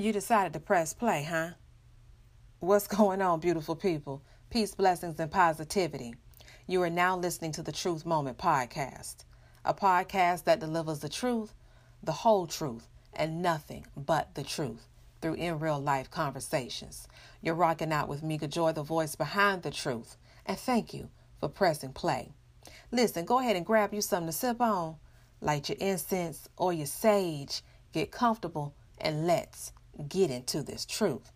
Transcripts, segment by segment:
You decided to press play, huh? What's going on, beautiful people? Peace, blessings, and positivity. You are now listening to the Truth Moment podcast, a podcast that delivers the truth, the whole truth, and nothing but the truth through in real life conversations. You're rocking out with Mika Joy, the voice behind the truth, and thank you for pressing play. Listen, go ahead and grab you something to sip on, light your incense or your sage, get comfortable, and let's get into this truth.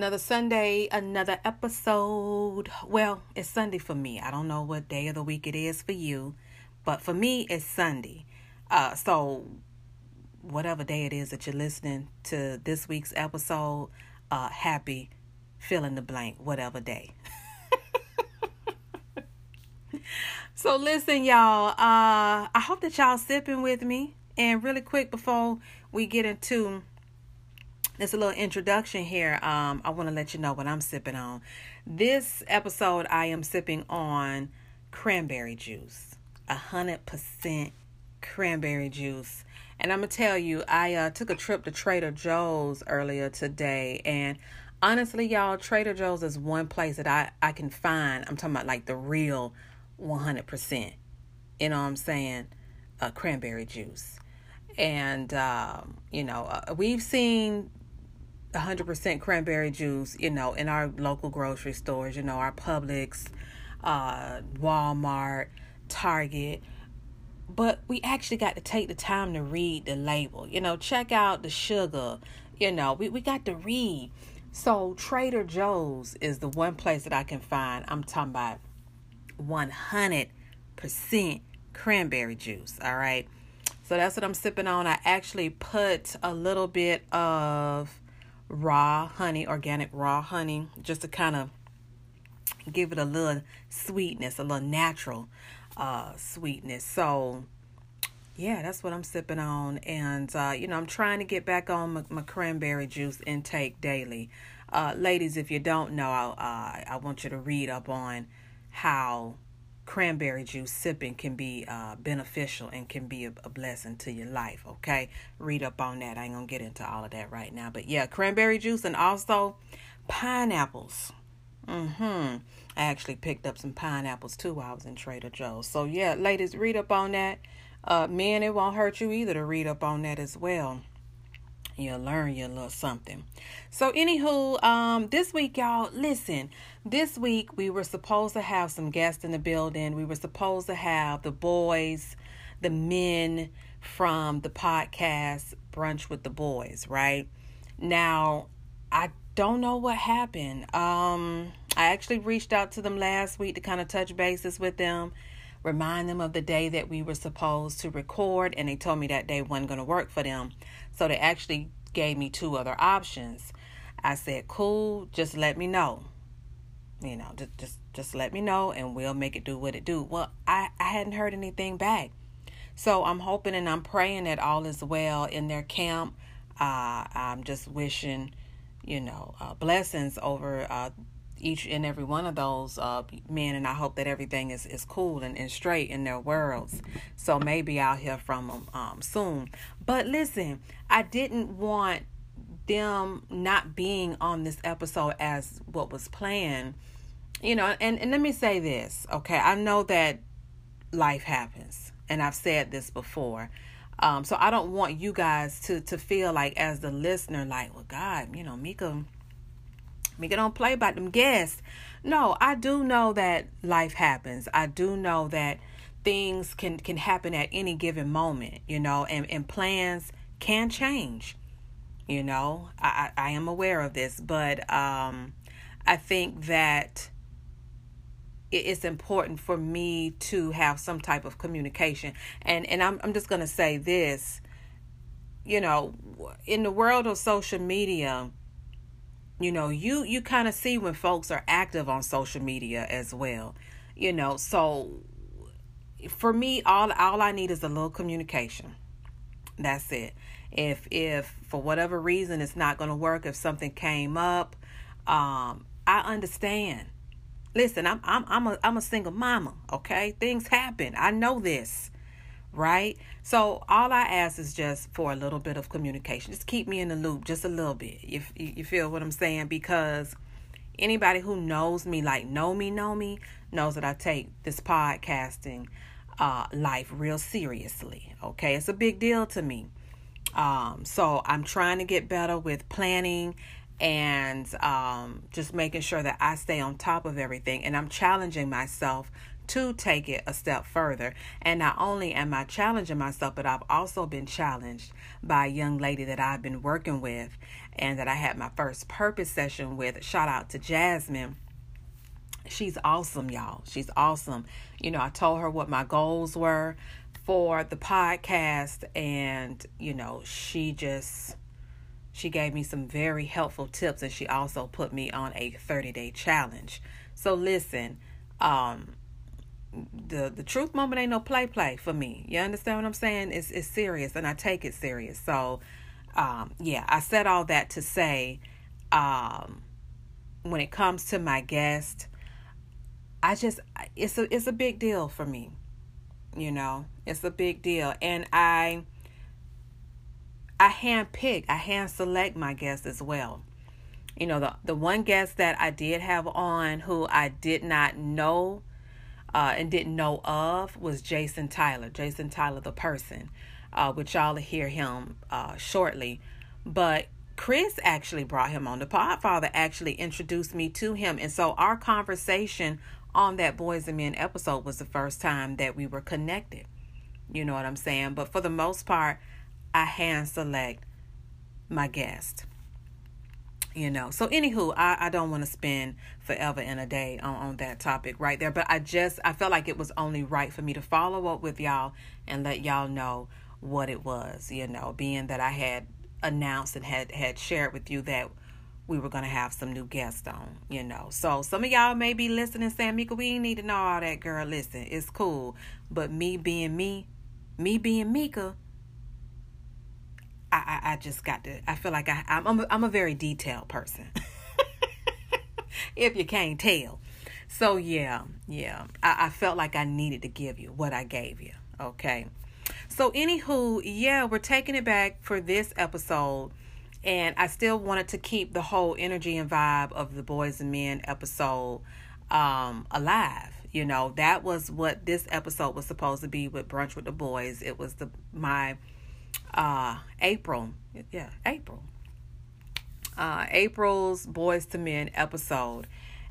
Another Sunday, another episode. Well, it's Sunday for me. I don't know what day of the week it is for you, but for me, it's Sunday. Uh, so, whatever day it is that you're listening to this week's episode, uh, happy, fill in the blank, whatever day. so, listen, y'all. Uh, I hope that y'all sipping with me. And really quick before we get into it's a little introduction here. Um, I want to let you know what I'm sipping on. This episode, I am sipping on cranberry juice, a hundred percent cranberry juice. And I'm gonna tell you, I uh, took a trip to Trader Joe's earlier today, and honestly, y'all, Trader Joe's is one place that I I can find. I'm talking about like the real 100 percent. You know what I'm saying? Uh, cranberry juice and um, you know uh, we've seen 100% cranberry juice, you know, in our local grocery stores, you know, our Publix, uh, Walmart, Target. But we actually got to take the time to read the label, you know, check out the sugar, you know, we, we got to read. So Trader Joe's is the one place that I can find. I'm talking about 100% cranberry juice, all right? So that's what I'm sipping on. I actually put a little bit of raw honey, organic raw honey, just to kind of give it a little sweetness, a little natural uh, sweetness. So, yeah, that's what I'm sipping on. And, uh, you know, I'm trying to get back on my, my cranberry juice intake daily. Uh, ladies, if you don't know, uh, I want you to read up on how cranberry juice sipping can be uh, beneficial and can be a, a, blessing to your life. Okay, read up on that. I ain't gonna get into all of that right now, but yeah, cranberry juice and also pineapples. Mm-hmm. I actually picked up some pineapples too while I was in Trader Joe's. So yeah, ladies, read up on that. Uh, men, it won't hurt you either to read up on that as well you'll learn your little something. So, anywho, um, this week, y'all, listen. This week we were supposed to have some guests in the building. We were supposed to have the boys, the men from the podcast Brunch with the Boys, right? Now, I don't know what happened. Um, I actually reached out to them last week to kind of touch bases with them, remind them of the day that we were supposed to record, and they told me that day wasn't going to work for them. So they actually gave me two other options. I said, "Cool, just let me know." You know, just just just let me know and we'll make it do what it do. Well, I I hadn't heard anything back. So I'm hoping and I'm praying that all is well in their camp. Uh, I'm just wishing, you know, uh, blessings over uh, each and every one of those uh, men, and I hope that everything is, is cool and, and straight in their worlds. So maybe I'll hear from them um, soon. But listen, I didn't want them not being on this episode as what was planned. You know, and, and let me say this, okay? I know that life happens, and I've said this before. Um, so I don't want you guys to to feel like as the listener, like, well, God, you know, Mika Mika don't play about them guests. No, I do know that life happens. I do know that things can can happen at any given moment, you know, and, and plans can change. You know, I, I, I am aware of this, but um I think that it's important for me to have some type of communication. And and I'm I'm just gonna say this. you know, in the world of social media, you know, you you kind of see when folks are active on social media as well. You know, so for me all all I need is a little communication. That's it. If if for whatever reason it's not going to work if something came up, um I understand. Listen, I'm I'm I'm a I'm a single mama, okay? Things happen. I know this right? So all I ask is just for a little bit of communication. Just keep me in the loop just a little bit. If you, you feel what I'm saying because anybody who knows me like know me know me knows that I take this podcasting uh life real seriously. Okay? It's a big deal to me. Um so I'm trying to get better with planning and um, just making sure that I stay on top of everything. And I'm challenging myself to take it a step further. And not only am I challenging myself, but I've also been challenged by a young lady that I've been working with and that I had my first purpose session with. Shout out to Jasmine. She's awesome, y'all. She's awesome. You know, I told her what my goals were for the podcast, and, you know, she just she gave me some very helpful tips and she also put me on a 30 day challenge so listen um the the truth moment ain't no play play for me. You understand what I'm saying? It's it's serious and I take it serious. So um yeah, I said all that to say um when it comes to my guest, I just it's a it's a big deal for me. You know, it's a big deal and I I hand pick, I hand select my guests as well. You know, the the one guest that I did have on who I did not know uh, and didn't know of was Jason Tyler, Jason Tyler, the person, uh, which y'all will hear him uh, shortly. But Chris actually brought him on. The Podfather actually introduced me to him. And so our conversation on that Boys and Men episode was the first time that we were connected. You know what I'm saying? But for the most part, I hand select my guest you know. So anywho i, I don't want to spend forever in a day on, on that topic right there but i just i felt like it was only right for me to follow up with y'all and let y'all know what it was you know being that i had announced and had had shared with you that we were to have some new guests on you know. So some of y'all may be listening saying mika we need to know all that girl. Listen it's cool. But me being me me being mika I, I, I just got to, I feel like I, I'm, I'm, a, I'm a very detailed person. if you can't tell. So, yeah, yeah. I, I felt like I needed to give you what I gave you. Okay. So, anywho, yeah, we're taking it back for this episode. And I still wanted to keep the whole energy and vibe of the Boys and Men episode um, alive. You know, that was what this episode was supposed to be with Brunch with the Boys. It was the my uh, April. Yeah, April. Uh, April's Boys to Men episode.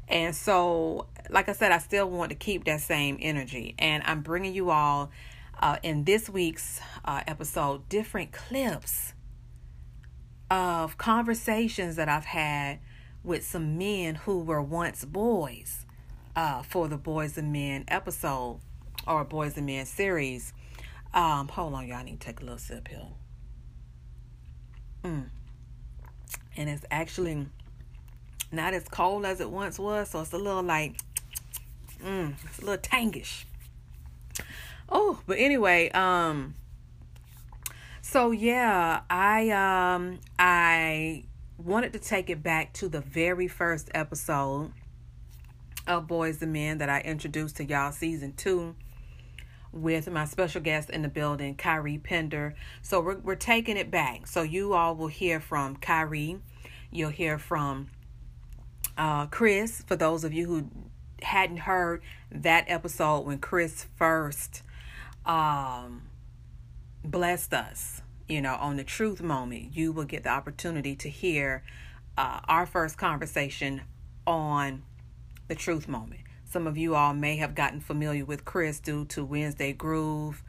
And so, like I said, I still want to keep that same energy. And I'm bringing you all uh, in this week's uh, episode different clips of conversations that I've had with some men who were once boys uh, for the Boys and Men episode or Boys and Men series. Um, hold on, y'all. I need to take a little sip here. Mm. And it's actually not as cold as it once was, so it's a little like, mm, it's a little tangish. Oh, but anyway, um, so yeah, I um I wanted to take it back to the very first episode of Boys and Men that I introduced to y'all, season two with my special guest in the building, Kyrie Pender. So we're, we're taking it back. So you all will hear from Kyrie. You'll hear from uh, Chris, for those of you who hadn't heard that episode when Chris first um, blessed us, you know, on the truth moment, you will get the opportunity to hear uh, our first conversation on the truth moment. Some of you all may have gotten familiar with Chris due to Wednesday Groove.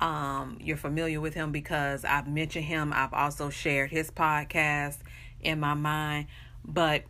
Um, you're familiar with him because I've mentioned him. I've also shared his podcast in my mind. But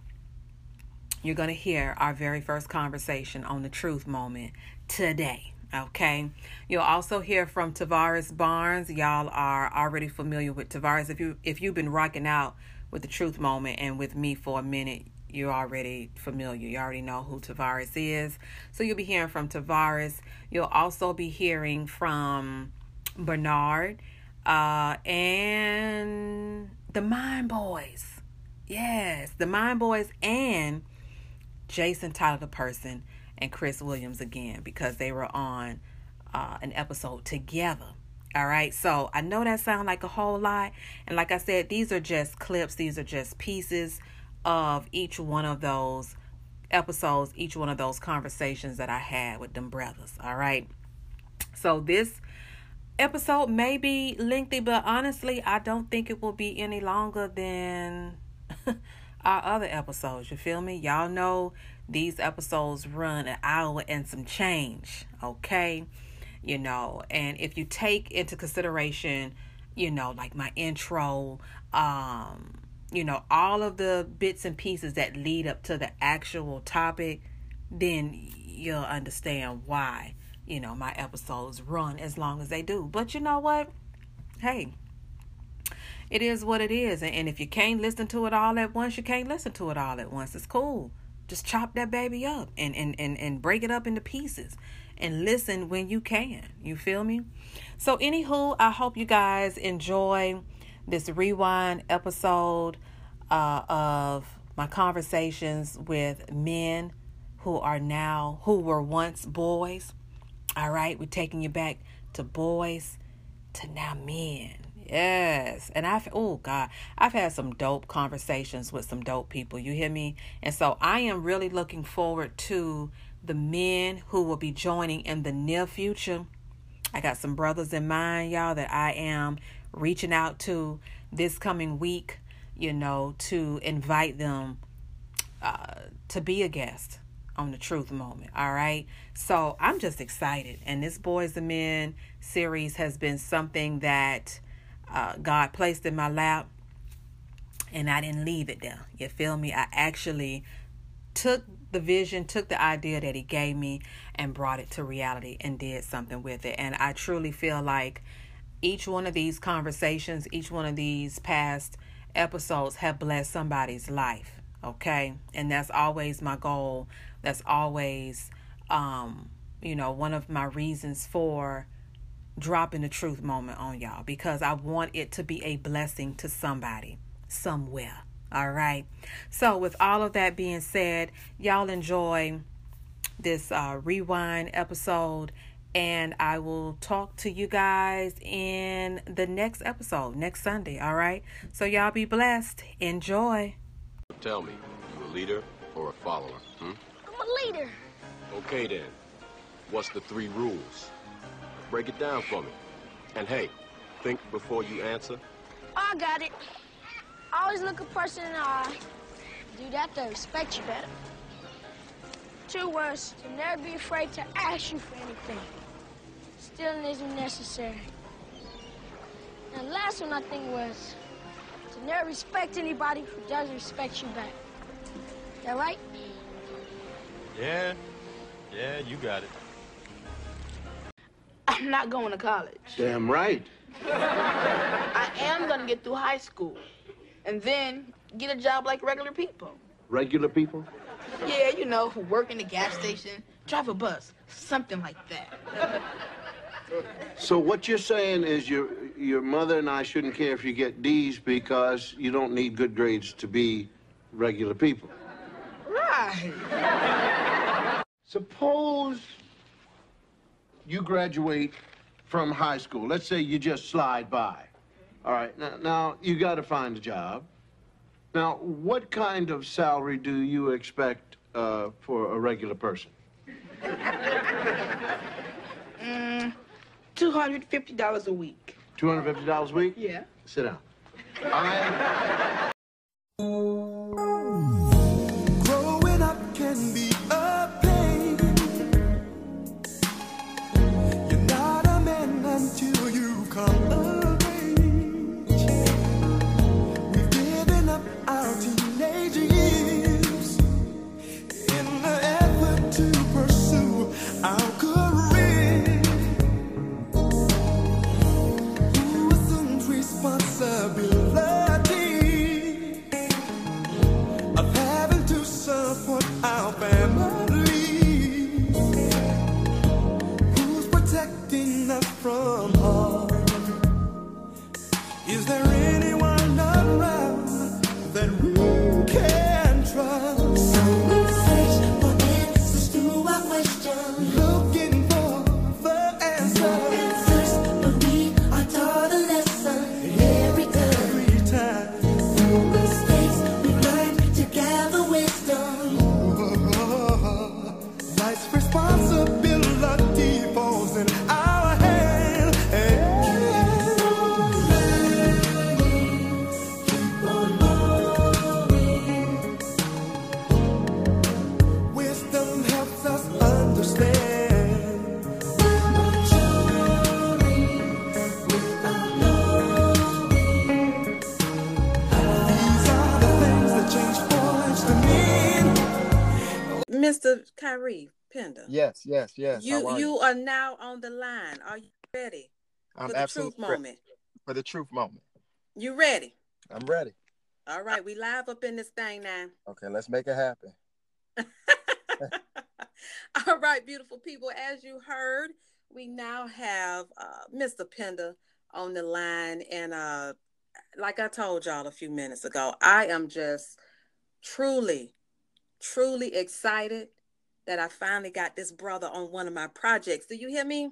you're going to hear our very first conversation on the truth moment today. Okay. You'll also hear from Tavares Barnes. Y'all are already familiar with Tavares. If you if you've been rocking out with the truth moment and with me for a minute, you're already familiar. You already know who Tavares is. So you'll be hearing from Tavares. You'll also be hearing from Bernard uh, and the Mime Boys. Yes, the Mime Boys and Jason Tyler the person and Chris Williams again because they were on uh, an episode together. All right, so I know that sounds like a whole lot, and like I said, these are just clips, these are just pieces of each one of those episodes, each one of those conversations that I had with them brothers. All right, so this episode may be lengthy, but honestly, I don't think it will be any longer than our other episodes. You feel me? Y'all know these episodes run an hour and some change, okay? You know, and if you take into consideration, you know, like my intro, um, you know, all of the bits and pieces that lead up to the actual topic, then you'll understand why, you know, my episodes run as long as they do. But you know what? Hey, it is what it is. And if you can't listen to it all at once, you can't listen to it all at once. It's cool. Just chop that baby up and, and, and, and break it up into pieces and listen when you can. You feel me? So, anywho, I hope you guys enjoy this rewind episode uh, of my conversations with men who are now, who were once boys. All right, we're taking you back to boys to now men. Yes. And I've, oh God, I've had some dope conversations with some dope people. You hear me? And so I am really looking forward to the men who will be joining in the near future. I got some brothers in mind, y'all, that I am reaching out to this coming week, you know, to invite them uh, to be a guest on the truth moment. All right. So I'm just excited. And this Boys and Men series has been something that uh, God placed in my lap, and I didn't leave it there. You feel me? I actually took the vision, took the idea that He gave me, and brought it to reality and did something with it. And I truly feel like each one of these conversations, each one of these past episodes have blessed somebody's life. Okay. And that's always my goal. That's always, um, you know, one of my reasons for dropping the truth moment on y'all because I want it to be a blessing to somebody somewhere. All right. So, with all of that being said, y'all enjoy this uh, rewind episode, and I will talk to you guys in the next episode next Sunday. All right. So, y'all be blessed. Enjoy. Tell me, you a leader or a follower? Hmm? I'm a leader. Okay then. What's the three rules? Break it down for me. And hey, think before you answer. I got it. Always look a person in the eye. Do that, they'll respect you better. Two words, to never be afraid to ask you for anything. Stealing isn't necessary. And last one I think was to never respect anybody who doesn't respect you back. That right? Yeah, yeah, you got it. I'm not going to college. Damn right. I am going to get through high school and then get a job like regular people. Regular people? Yeah, you know, who work in the gas station, drive a bus, something like that. So what you're saying is your your mother and I shouldn't care if you get D's because you don't need good grades to be regular people. Right. Suppose you graduate from high school. Let's say you just slide by. All right, now, now you got to find a job. Now, what kind of salary do you expect uh, for a regular person? Mm, $250 a week. $250 a week? Yeah. Sit down. I Mr. Kyrie Pender. Yes, yes, yes. You are you are now on the line. Are you ready I'm for the truth ready moment? for the truth moment. You ready? I'm ready. All right, we live up in this thing now. Okay, let's make it happen. All right, beautiful people. As you heard, we now have uh, Mr. Pender on the line, and uh, like I told y'all a few minutes ago, I am just truly, truly excited that I finally got this brother on one of my projects. Do you hear me?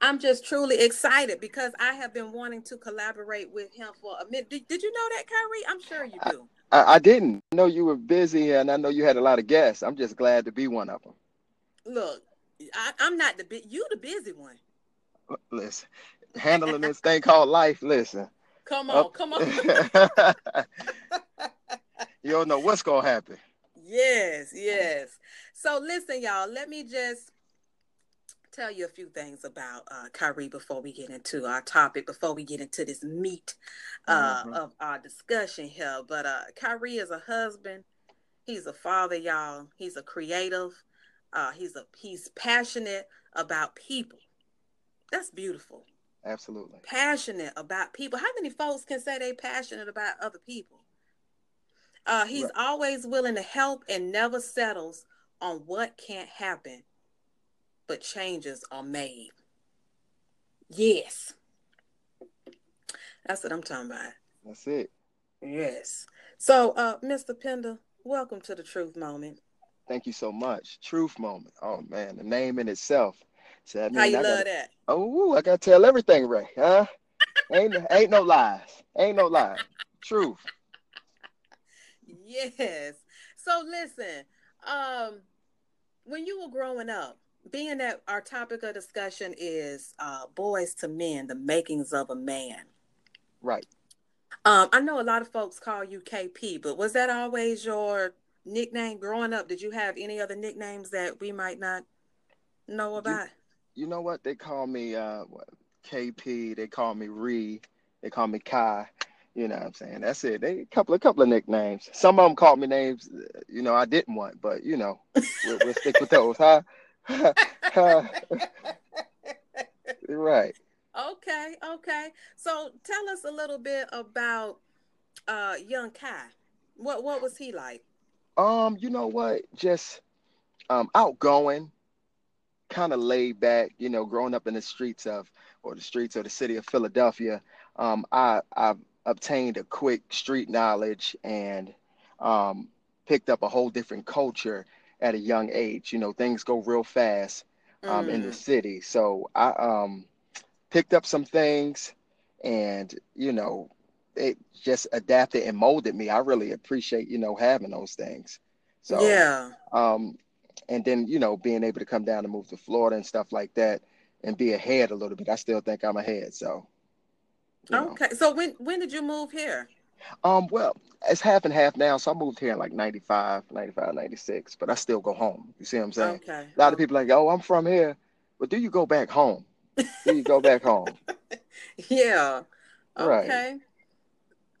I'm just truly excited because I have been wanting to collaborate with him for a minute. Did, did you know that, Kyrie? I'm sure you do. I, I didn't know you were busy, and I know you had a lot of guests. I'm just glad to be one of them. Look, I, I'm not the big. You the busy one. Listen, handling this thing called life. Listen, Come oh. on, Up- come on. you don't know what's gonna happen. yes, yes. So listen, y'all. Let me just tell you a few things about uh, Kyrie before we get into our topic. Before we get into this meat uh, Mhm. of our discussion here, but uh, Kyrie is a husband. He's a father, y'all. He's a creative. Uh, he's a he's passionate about people. That's beautiful. Absolutely. passionate about people. How many folks can say they passionate about other people? Uh, he's Right. always willing to help and never settles on what can't happen, but changes are made. Yes. That's what I'm talking about. That's it. Yes. So, uh, Mr. Pender, welcome to the Truth Moment. Thank you so much. Truth moment. Oh man, the name in itself. So that How you I love gotta, that? Oh, I gotta tell everything right, huh? ain't ain't no lies. Ain't no lies. Truth. Yes. So listen, um, when you were growing up, being that our topic of discussion is uh, boys to men, the makings of a man. Right. Um, I know a lot of folks call you KP, but was that always your nickname growing up? Did you have any other nicknames that we might not know about? You know what? They call me uh KP, they call me Ree, they call me Kai. You know what I'm saying? That's it. They a couple a couple of nicknames. Some of them called me names, uh, you know, I didn't want, but you know, we'll, we'll stick with those, huh? right. Okay, okay. So tell us a little bit about uh young Kai. What what was he like? Um, you know what? Just um outgoing, kind of laid back, you know, growing up in the streets of or the streets of the city of Philadelphia. Um, I I've obtained a quick street knowledge and um picked up a whole different culture at a young age. You know, things go real fast um in the Mm, city. So I um picked up some things and you know it just adapted and molded me. I really appreciate, you know, having those things. So yeah. um and then, you know, being able to come down and move to Florida and stuff like that and be ahead a little bit. I still think I'm ahead. So you know. Okay. So when when did you move here? Um, well, it's half and half now. So I moved here in like 95, 95, 96, but I still go home. You see what I'm saying? Okay. A lot of people like, oh, I'm from here. But do you go back home? Do you go back home? Yeah. Right. Okay.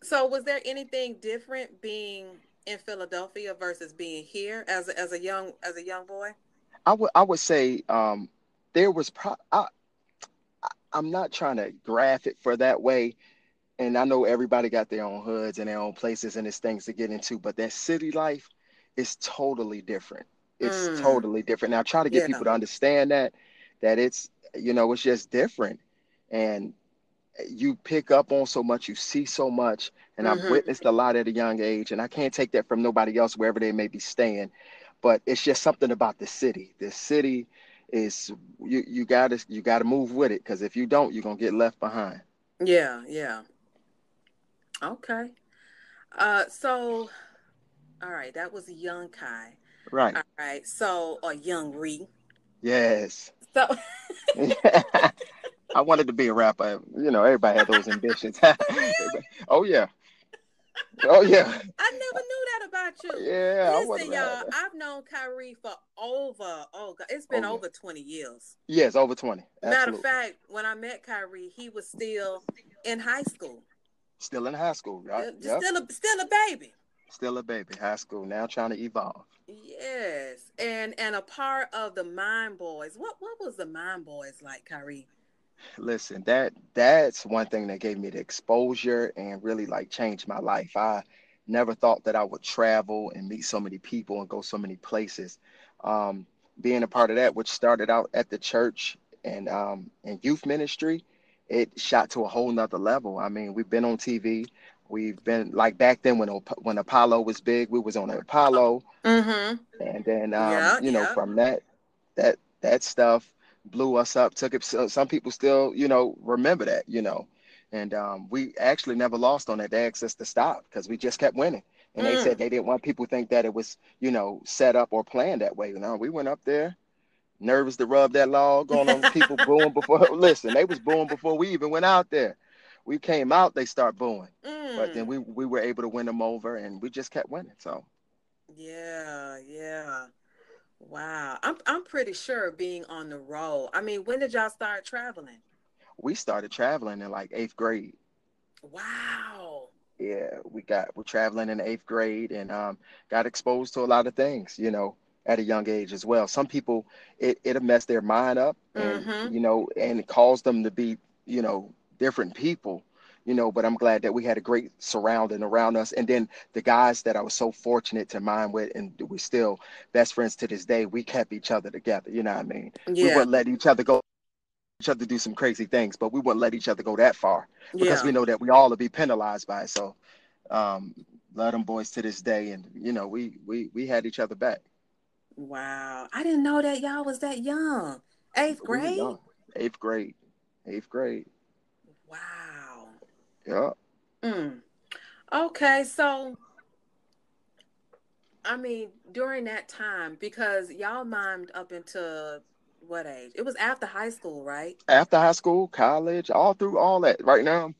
So was there anything different being in Philadelphia versus being here as a, as a young as a young boy? I would I would say um there was pro I I'm not trying to graph it for that way. And I know everybody got their own hoods and their own places and there's things to get into, but that city life is totally different. It's Mm. totally different. Now try to get Yeah. people to understand that that it's you know it's just different. And you pick up on so much, you see so much, and I've Mhm. witnessed a lot at a young age, and I can't take that from nobody else wherever they may be staying. But it's just something about the city. The city is you you gotta you gotta move with it because if you don't, you're gonna get left behind. Yeah, yeah. Okay. Uh so all right, that was young Kai. Right. All right. So a young Ree. Yes. So I wanted to be a rapper. You know, everybody had those ambitions. oh yeah. Oh yeah. I never knew that about you. Yeah. Listen, y'all. I've known Kyrie for over, oh God, it's been Oh, over 20 years. Yes, over 20. Matter of fact, when I met Kyrie, he was still in high school. Still in high school. Right? Yep. Still a still a baby. Still a baby, high school, now trying to evolve. Yes. And and a part of the Mime Boys. What what was the Mime Boys like, Kyrie? Listen, that that's one thing that gave me the exposure and really like changed my life. I never thought that I would travel and meet so many people and go so many places. Um, being a part of that, which started out at the church and um, and youth ministry, it shot to a whole nother level. I mean, we've been on TV. We've been like back then when when Apollo was big, we was on Apollo, mm-hmm. and then um, yeah, you know yeah. from that that that stuff blew us up. Took it. So some people still you know remember that you know, and um, we actually never lost on that. They asked us to stop because we just kept winning, and Mm. they said they didn't want people to think that it was you know set up or planned that way. You know, we went up there. Nervous to rub that log on them people booing before. Listen, they was booing before we even went out there. We came out, they start booing but then Mm. we we were able to win them over and we just kept winning so Yeah, yeah. Wow. I'm I'm pretty sure being on the road. I mean, when did y'all start traveling? we started traveling in like eighth grade Wow. yeah we got we're traveling in eighth grade and um got exposed to a lot of things you know at a young age as well some people it it'll mess their mind up and Mhm. you know and it caused them to be you know different people you know but i'm glad that we had a great surrounding around us and then the guys that i was so fortunate to mine with and we're still best friends to this day we kept each other together you know what i mean Yeah. we wouldn't let each other go each other do some crazy things but we wouldn't let each other go that far because Yeah. we know that we all will be penalized by it so um love them boys to this day and you know we we we had each other back Wow. I didn't know that y'all was that young. Eighth We grade? young. eighth grade eighth grade Wow. Yeah Mm. Okay, so I mean, during that time, because y'all mimed up into what age? It was after high school, right? after high school college all through all that right now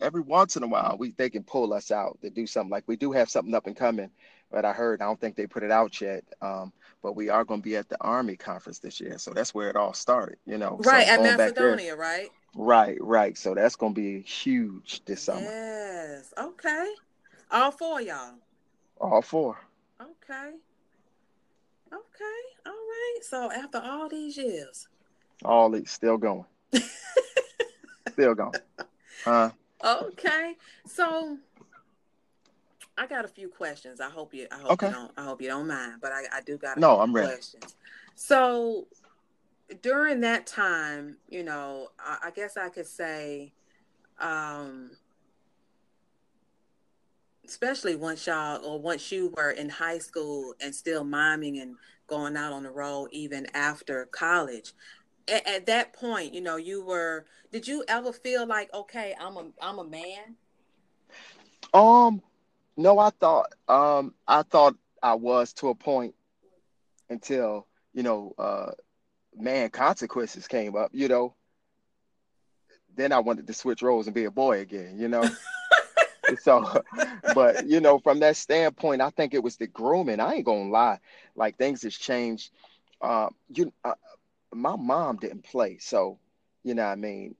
every once in a while we they can pull us out to do something like we do have something up and coming but i heard i don't think they put it out yet um but we are going to be at the army conference this year so that's where it all started you know So Right, at going back Macedonia, right? Right right so that's going to be huge this summer Yes. Okay. All four y'all. all four Okay. Okay. All right. So after all these years. all these still going still going huh Okay. So I got a few questions. I hope you I hope Okay. you don't I hope you don't mind, but I, I do got a No, few I'm ready. questions. So during that time, you know, I, I guess I could say um especially once y'all or once you were in high school and still miming and going out on the road even after college at, at that point you know you were did you ever feel like okay i'm a i'm a man? Um, no, I thought um I thought I was to a point until, you know, uh man consequences came up, you know. Then I wanted to switch roles and be a boy again, you know. so but you know, from that standpoint, I think it was the grooming. I ain't gonna lie. Like things has changed. Uh, you uh, my mom didn't play, so you know what I mean.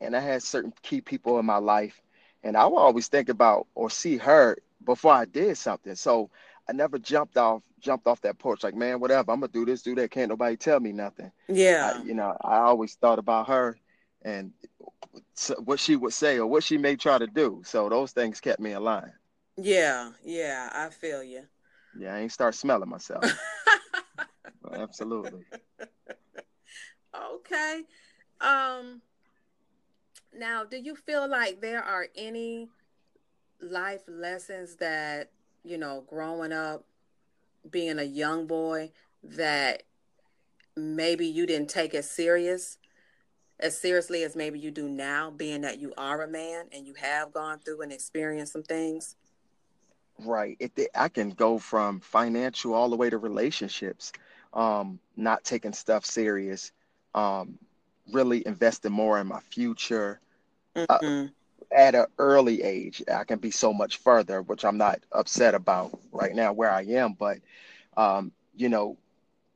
And I had certain key people in my life and I would always think about or see her before I did something. So I never jumped off jumped off that porch like, man, whatever. I'm gonna do this, do that. Can't nobody tell me nothing. yeah I, you know, I always thought about her and what she would say or what she may try to do. So those things kept me in line. yeah yeah i feel you Yeah, I ain't start smelling myself. Absolutely. okay um now do you feel like there are any life lessons that you know growing up being a young boy that maybe you didn't take as serious as seriously as maybe you do now being that you are a man and you have gone through and experienced some things Right. It, it- I can go from financial all the way to relationships, um, not taking stuff serious, um, really investing more in my future Mhm. At an early age. I can be so much further, which I'm not upset about right now where I am, but um, you know,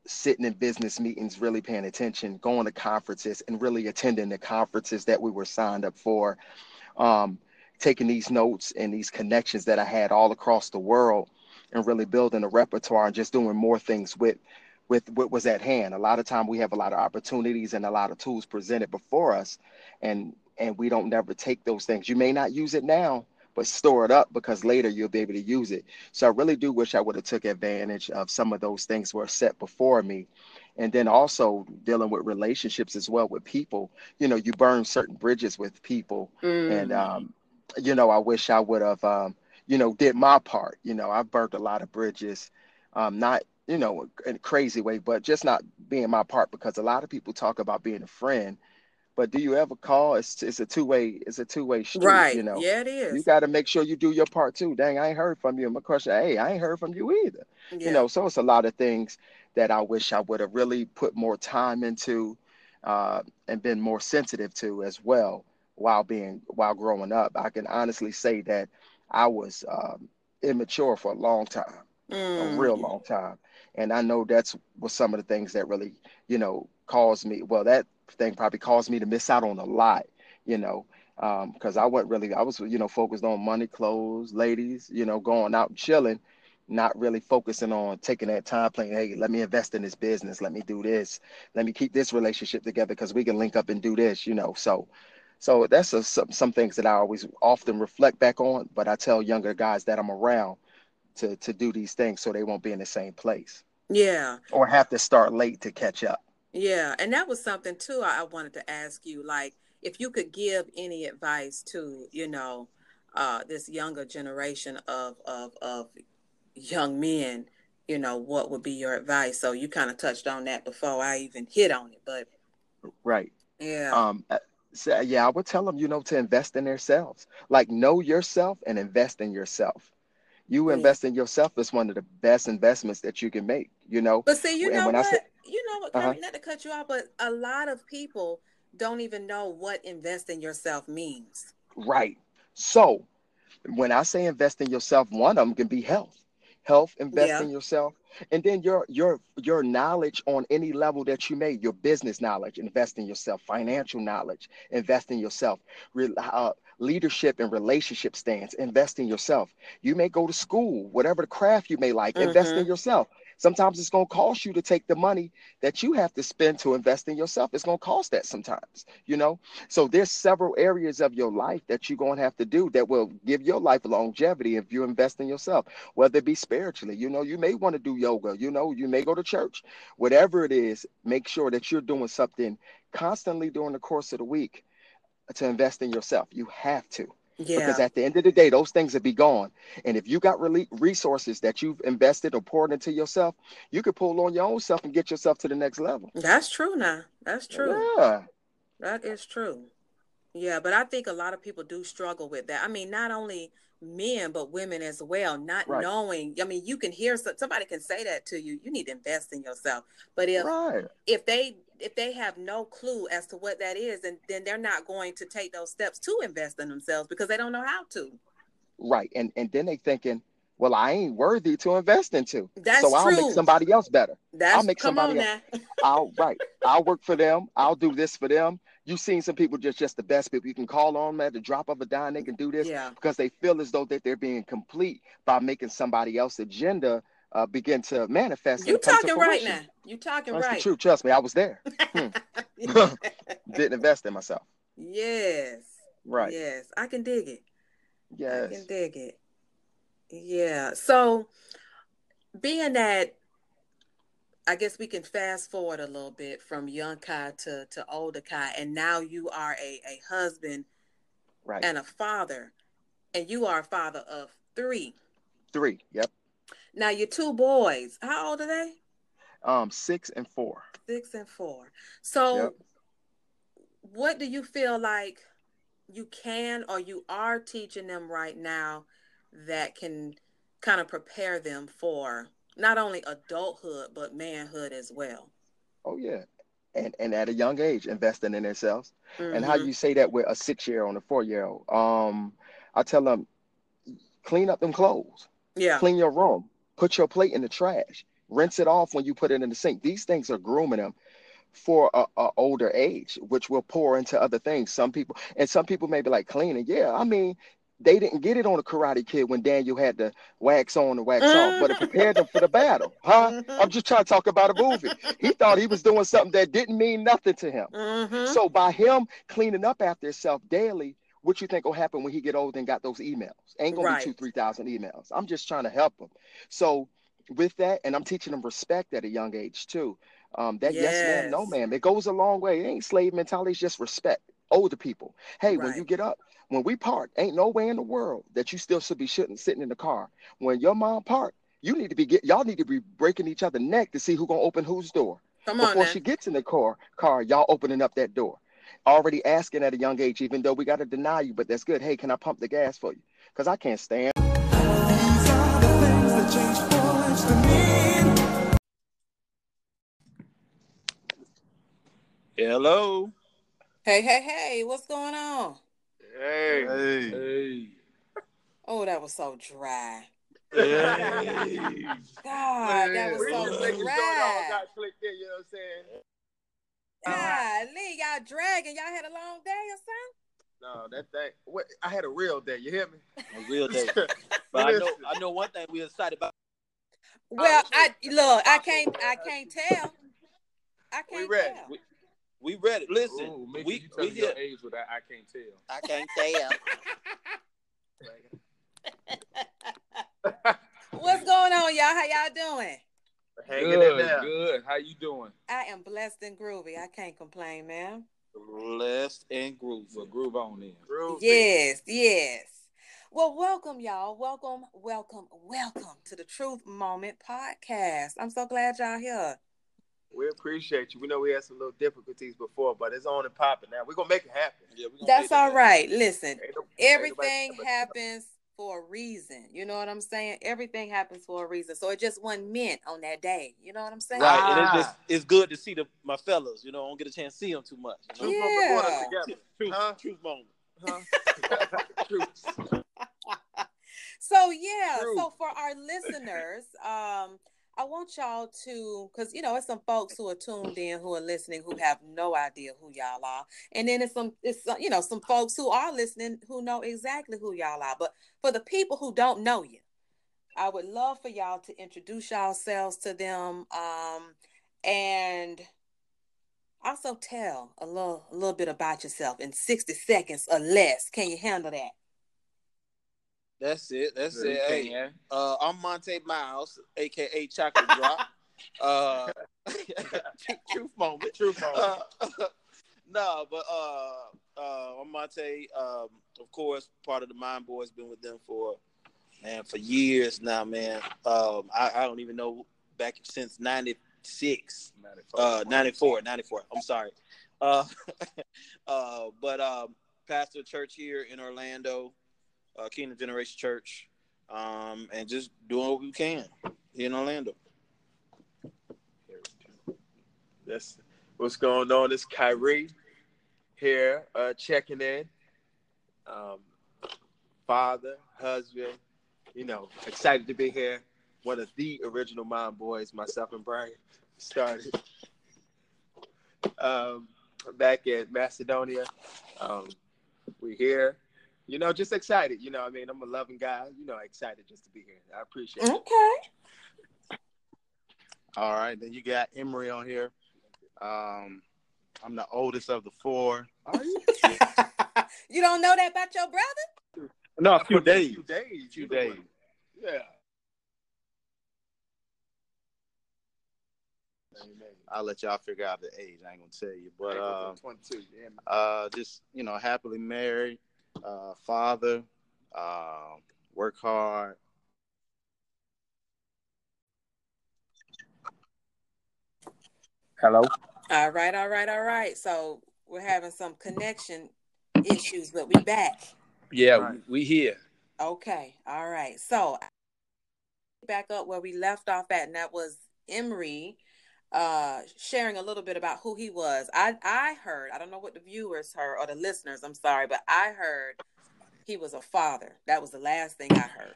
sitting in business meetings, really paying attention, going to conferences and really attending the conferences that we were signed up for. Um, taking these notes and these connections that I had all across the world and really building a repertoire and just doing more things with with what was at hand. A lot of time we have a lot of opportunities and a lot of tools presented before us and and we don't never take those things. You may not use it now, but store it up because later you'll be able to use it. So I really do wish I would have took advantage of some of those things were set before me. And then also dealing with relationships as well with people. You know, you burn certain bridges with people. Mm. And um, you know, I wish I would have um, you know, did my part. You know, I've burnt a lot of bridges. Um, not you know, in a crazy way, but just not being my part because a lot of people talk about being a friend but do you ever call? It's it's a two way it's a two way street. Right. You know. Yeah, it is. You got to make sure you do your part too. Dang, I ain't heard from you. My question, hey, I ain't heard from you either. Yeah. You know, so it's a lot of things that I wish I would have really put more time into, uh, and been more sensitive to as well while being while growing up. I can honestly say that I was um, immature for a long time, mm. a real long time, and I know that's was some of the things that really, you know, caused me. Well, that thing probably caused me to miss out on a lot, you know, because um, I wasn't really, I was, you know, focused on money, clothes, ladies, you know, going out and chilling, not really focusing on taking that time playing, hey, let me invest in this business, let me do this, let me keep this relationship together because we can link up and do this, you know. So, so that's a, some, some things that I always often reflect back on, but I tell younger guys that I'm around to to do these things so they won't be in the same place. Yeah. Or have to start late to catch up. Yeah, and that was something too I wanted to ask you like if you could give any advice to, you know, uh this younger generation of of of young men, you know, what would be your advice? So you kind of touched on that before I even hit on it, but right. Yeah. Um uh, so yeah, I would tell them, you know, to invest in themselves. Like know yourself and invest in yourself you invest in yourself is one of the best investments that you can make you know but see you and know what know what, uh-huh. not to cut you off, but a lot of people don't even know what invest in yourself means. Right. So when I say invest in yourself, one of them can be health. Health, invest yeah. in yourself. And then your your your knowledge on any level that you may, your business knowledge, invest in yourself, financial knowledge, invest in yourself, Re, uh, leadership and relationship stance, invest in yourself. You may go to school, whatever the craft you may like, mm-hmm. invest in mm-hmm. yourself. Sometimes it's going to cost you to take the money that you have to spend to invest in yourself. It's going to cost that sometimes, you know? So there's several areas of your life that you're going to have to do that will give your life longevity if you invest in yourself, whether it be spiritually. You know, you may want to do yoga, you know, you may go to church. Whatever it is, make sure that you're doing something constantly during the course of the week to invest in yourself. You have to. Yeah. Because at the end of the day, those things will be gone. And if you got really resources that you've invested or poured into yourself, you could pull on your own self and get yourself to the next level. That's true now. That's true. Yeah. That is true. Yeah, but I think a lot of people do struggle with that. I mean, not only men but women as well not right. knowing i mean you can hear somebody can say that to you you need to invest in yourself but if right. if they if they have no clue as to what that is, and then they're not going to take those steps to invest in themselves because they don't know how to. Right, and and then they thinking, well, I ain't worthy to invest into, That's so I'll true. make somebody else better. That's I'll make somebody else. I'll right. I'll work for them. I'll do this for them. You've seen some people just just the best people. You can call on them at the drop of a dime. They can do this yeah. because they feel as though that they're being complete by making somebody else's agenda uh, begin to manifest. You talking right now. You talking That's right. the truth. Trust me, I was there. Hmm. Didn't invest in myself. Yes. Right. Yes, I can dig it. Yes. I can dig it. Yeah. So, being that, I guess we can fast forward a little bit from young Kai to to older Kai, and now you are a a husband, right, and a father, and you are a father of three. Three. Yep. Now your two boys, how old are they? Um, six and four. Six and four. So, yep. what do you feel like you can or you are teaching them right now that can kind of prepare them for not only adulthood but manhood as well? Oh yeah, and and at a young age, investing in themselves. Mm-hmm. And how mm-hmm. you say that with a six year old and a four year old? Um, I tell them, clean up them clothes. Yeah. Clean your room Put your plate in the trash. Rinse it off when you put it in the sink. These things are grooming them for a, a, older age, which will pour into other things. Some people and some people may be like cleaning. Yeah, I mean, they didn't get it on the Karate Kid when Daniel had to wax on and wax off, but it prepared them for the battle. Huh? Mhm. I'm just trying to talk about a movie. He thought he was doing something that didn't mean nothing to him. Mhm. So by him cleaning up after himself daily, what you think will happen when he get old and got those emails? Ain't gonna Right. be two, three thousand emails. I'm just trying to help him. So with that, and I'm teaching them respect at a young age too. Um, that yes, ma'am, no Yes. ma'am, it goes a long way. It ain't slave mentality, it's just respect. Older people. Hey, when you get up, when we park, ain't no way in the world that you still should be shouldn't sitting in the car. When your mom park, you need to be get y'all need to be breaking each other neck to see who gonna open whose door Come on before now. she gets in the car, car, y'all opening up that door. Already asking at a young age, even though we got to deny you, but that's good. Hey, can I pump the gas for you? Because I can't stand. These are the things that change boys to men. Hello. Hey, hey, hey, what's going on? Hey. Hey. Oh, that was so dry. Hey. God, that was so just making sure it all dry. got clicked in, you know what I'm saying? God, Lee, y'all dragging. Y'all had a long day or something? No, that thing. What? I had a real day. You hear me? A real day. But I know I know one thing we excited about. Well, Oh, I look, I can't, I can't tell. I can't we ready. tell. We, we ready. Listen, Ooh, make we sure you tell we your here. age with that. I can't tell. I can't tell. What's going on, y'all? How y'all doing? Hanging in Good, there. good. How you doing? I am blessed and groovy. I can't complain, man. Blessed and groovy. Well, groove on in. Groovy. Yes, yes. Well, welcome, y'all. Welcome, welcome, welcome to the Truth Moment podcast. I'm so glad y'all here. We appreciate you. We know we had some little difficulties before, but it's on and popping now. We're gonna make it happen. Yeah, we gonna That's make all that. right. Listen, Ain't no- ain't everything happens for a reason. You know what I'm saying? Everything happens for a reason. So it just wasn't meant on that day. You know what I'm saying? Right, and it's Ah. just it's good to see the my fellas. You know, I don't get a chance to see them too much. You Truth know? moment Yeah. together. Truth, Huh? truth moment. Huh? Truth. So yeah, True. so for our listeners, um, I want y'all to, because you know, it's some folks who are tuned in, who are listening, who have no idea who y'all are, and then it's some, it's you know, some folks who are listening who know exactly who y'all are. But for the people who don't know you, I would love for y'all to introduce yourselves to them, um, and also tell a little, a little bit about yourself in sixty seconds or less. Can you handle that? That's it. That's it. Hey, uh, I'm Monte Miles, aka Chocolate Drop. uh, truth moment. Truth moment. Uh, no, but uh, uh, I'm Monte. Um, of course, part of the Mime Boys. Been with them for man for years now, man. Um, I, I don't even know back since '96. 94. uh 94 94 i'm sorry uh uh but um pastor church here in orlando uh kingdom generation church um and just doing what we can here in orlando That's what's going on. It's Kyrie here, uh, checking in. Um, father, husband, you know, excited to be here. One of the original Mime Boys, myself and Brian started um, back at Macedonia. Um, we here, you know, just excited. You know, I mean, I'm a loving guy. You know, excited just to be here. I appreciate it. Okay. All right, then you got Emery on here. Um, I'm the oldest of the four. Are you? you don't know that about your brother? No, a few A days. few days. few you days. Yeah. I'll let y'all figure out the age. I ain't gonna tell you, but uh, 22. Yeah, uh, just you know, happily married, uh, father, uh, work hard. Hello. All right, all right, all right. So we're having some connection issues, but we back. yeah Right. we, we here Okay, all right. So back up where we left off at, and that was Emery uh sharing a little bit about who he was. I I heard, I don't know what the viewers heard or the listeners, I'm sorry, but I heard he was a father. That was the last thing I heard.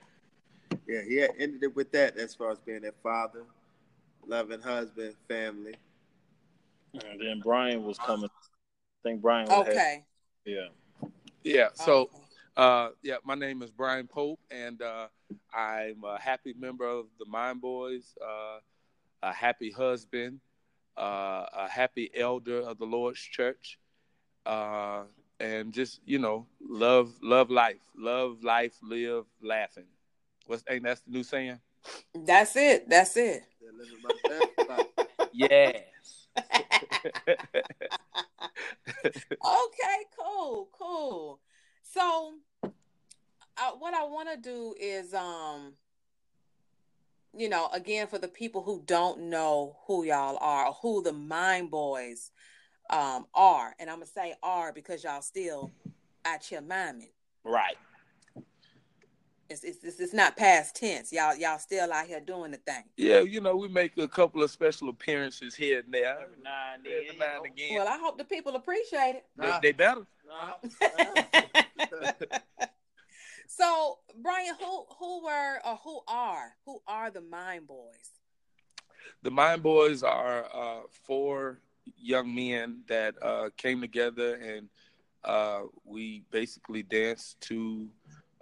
Yeah, he had ended it with that as far as being a father, loving husband, family. and then brian was coming i think brian was Okay. yeah Yeah. So, Okay. Uh, yeah, my name is Brian Pope, and uh, I'm a happy member of the Mime Boys, uh, a happy husband, uh, a happy elder of the Lord's Church, uh, and just you know, love, love life, love life, live laughing. What's ain't that's the new saying? That's it. That's it. Yes. okay, cool, cool. So, uh, what I want to do is, um, you know, again for the people who don't know who y'all are, or who the Mime Boys um are, and I'm gonna say are because y'all still out here miming. right. It's, it's it's it's not past tense. Y'all y'all still out here doing the thing. Yeah, you know, we make a couple of special appearances here and there. Every now and then. Every now and again. Well, I hope the people appreciate it. They, they better. so, Brian, who who were or who are who are the Mime Boys? The Mime Boys are uh, four young men that uh, came together and uh, we basically danced to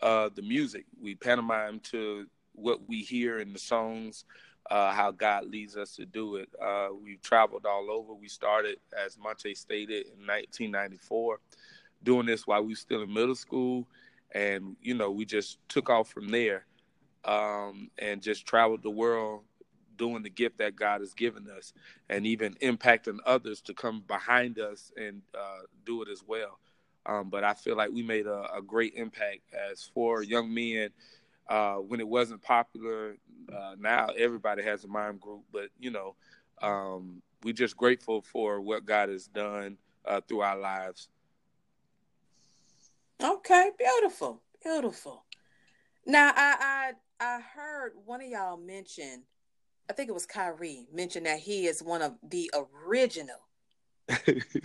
uh, the music. We pantomime to what we hear in the songs, uh, how God leads us to do it. Uh, we've traveled all over. We started, as Monte stated, in 1994, doing this while we were still in middle school. And, you know, we just took off from there um, and just traveled the world doing the gift that God has given us and even impacting others to come behind us and uh, do it as well. Um, but I feel like we made a, a great impact as four young men uh, when it wasn't popular. Uh, now everybody has a mime group, but you know, um, we're just grateful for what God has done uh, through our lives. Okay, beautiful, beautiful. Now, I I I heard one of y'all mention, I think it was Kyrie mentioned that he is one of the original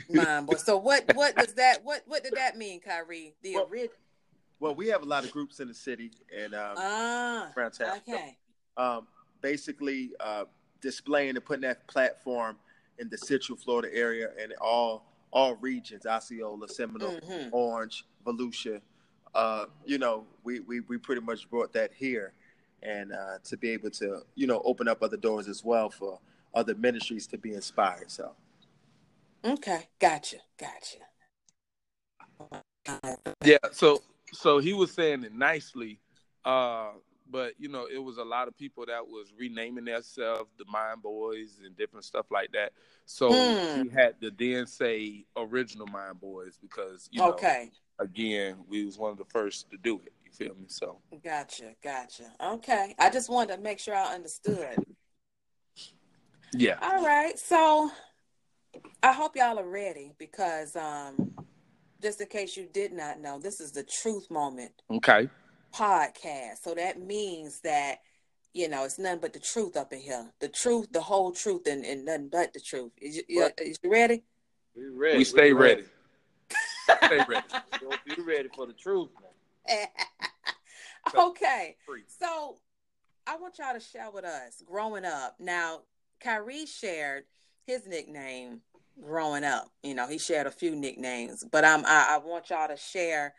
Mime Boys. So what what does that what what did that mean, Kyrie? The Well, original. Well, we have a lot of groups in the city and um, Ah, around town. okay. um, basically uh, displaying and putting that platform in the Central Florida area and all all regions, Osceola, Seminole, Mhm. Orange, Volusia. Uh, you know, we, we we pretty much brought that here, and uh, to be able to you know open up other doors as well for other ministries to be inspired. So Okay, gotcha, gotcha. Yeah, so so he was saying it nicely, uh, but you know, it was a lot of people that was renaming themselves the Mime Boys and different stuff like that. So Hmm. he had to then say original Mime Boys because you know, Okay, again, we was one of the first to do it. You feel me? So gotcha, gotcha. Okay, I just wanted to make sure I understood. yeah, All right, so I hope y'all are ready because um, just in case you did not know, this is the Truth Moment okay, podcast. So that means that you know it's nothing but the truth up in here, the truth, the whole truth, and, and nothing but the truth. Is you, you, is you ready? We ready. we stay we ready. stay ready. You ready for the truth? man. okay, so I want y'all to share with us growing up. Now, Kyrie shared his nickname growing up. You know, he shared a few nicknames, but I'm I, I want y'all to share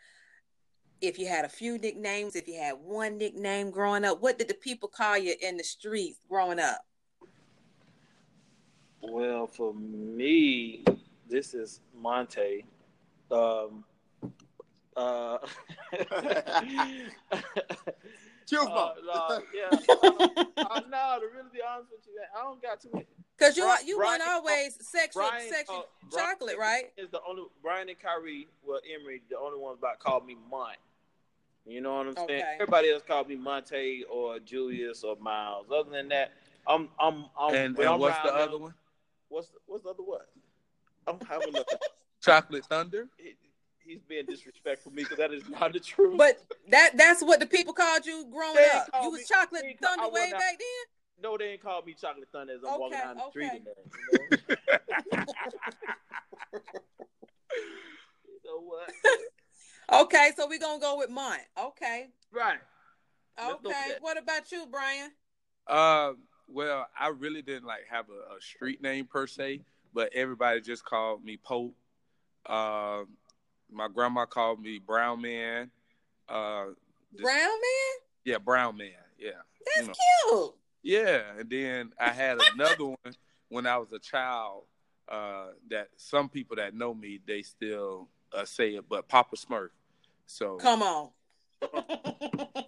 if you had a few nicknames, if you had one nickname growing up. What did the people call you in the streets growing up? Well, for me, this is Monte. Um, uh, Truth uh, Moment. no, yeah. I, I, no, to really be honest with you, I don't got too many. Because you you Brian- weren't always sexual Brian, sexual uh, Brian chocolate, right? Is the only Brian and Kyrie, well, Emery, the only ones about called me Mont. You know what I'm saying? Okay. Everybody else called me Monte or Julius or Miles. Other than that, I'm I'm I'm. And, and I'm what's the around other one? What's the, what's the other one? I'm having a. Chocolate Thunder. he- he's being disrespectful to me because that is not the truth. But that that's what the people called you growing They up. You was me- chocolate they call- thunder way not- back then. no, they ain't called me Chocolate Thunder as I'm walking down the street okay. in there. You know? You know what? Okay, so we're gonna go with Mont. Okay. Right. Let's go with Okay. What about you, Brian? Uh, well, I really didn't like have a, a street name per se, but everybody just called me Pope. Um, my grandma called me Brown Man. Uh, this- Brown man? yeah, brown man. Yeah. That's you know. cute. Yeah, and then I had another one when I was a child. Uh, that some people that know me, they still uh, say it, but Papa Smurf. So, Come on.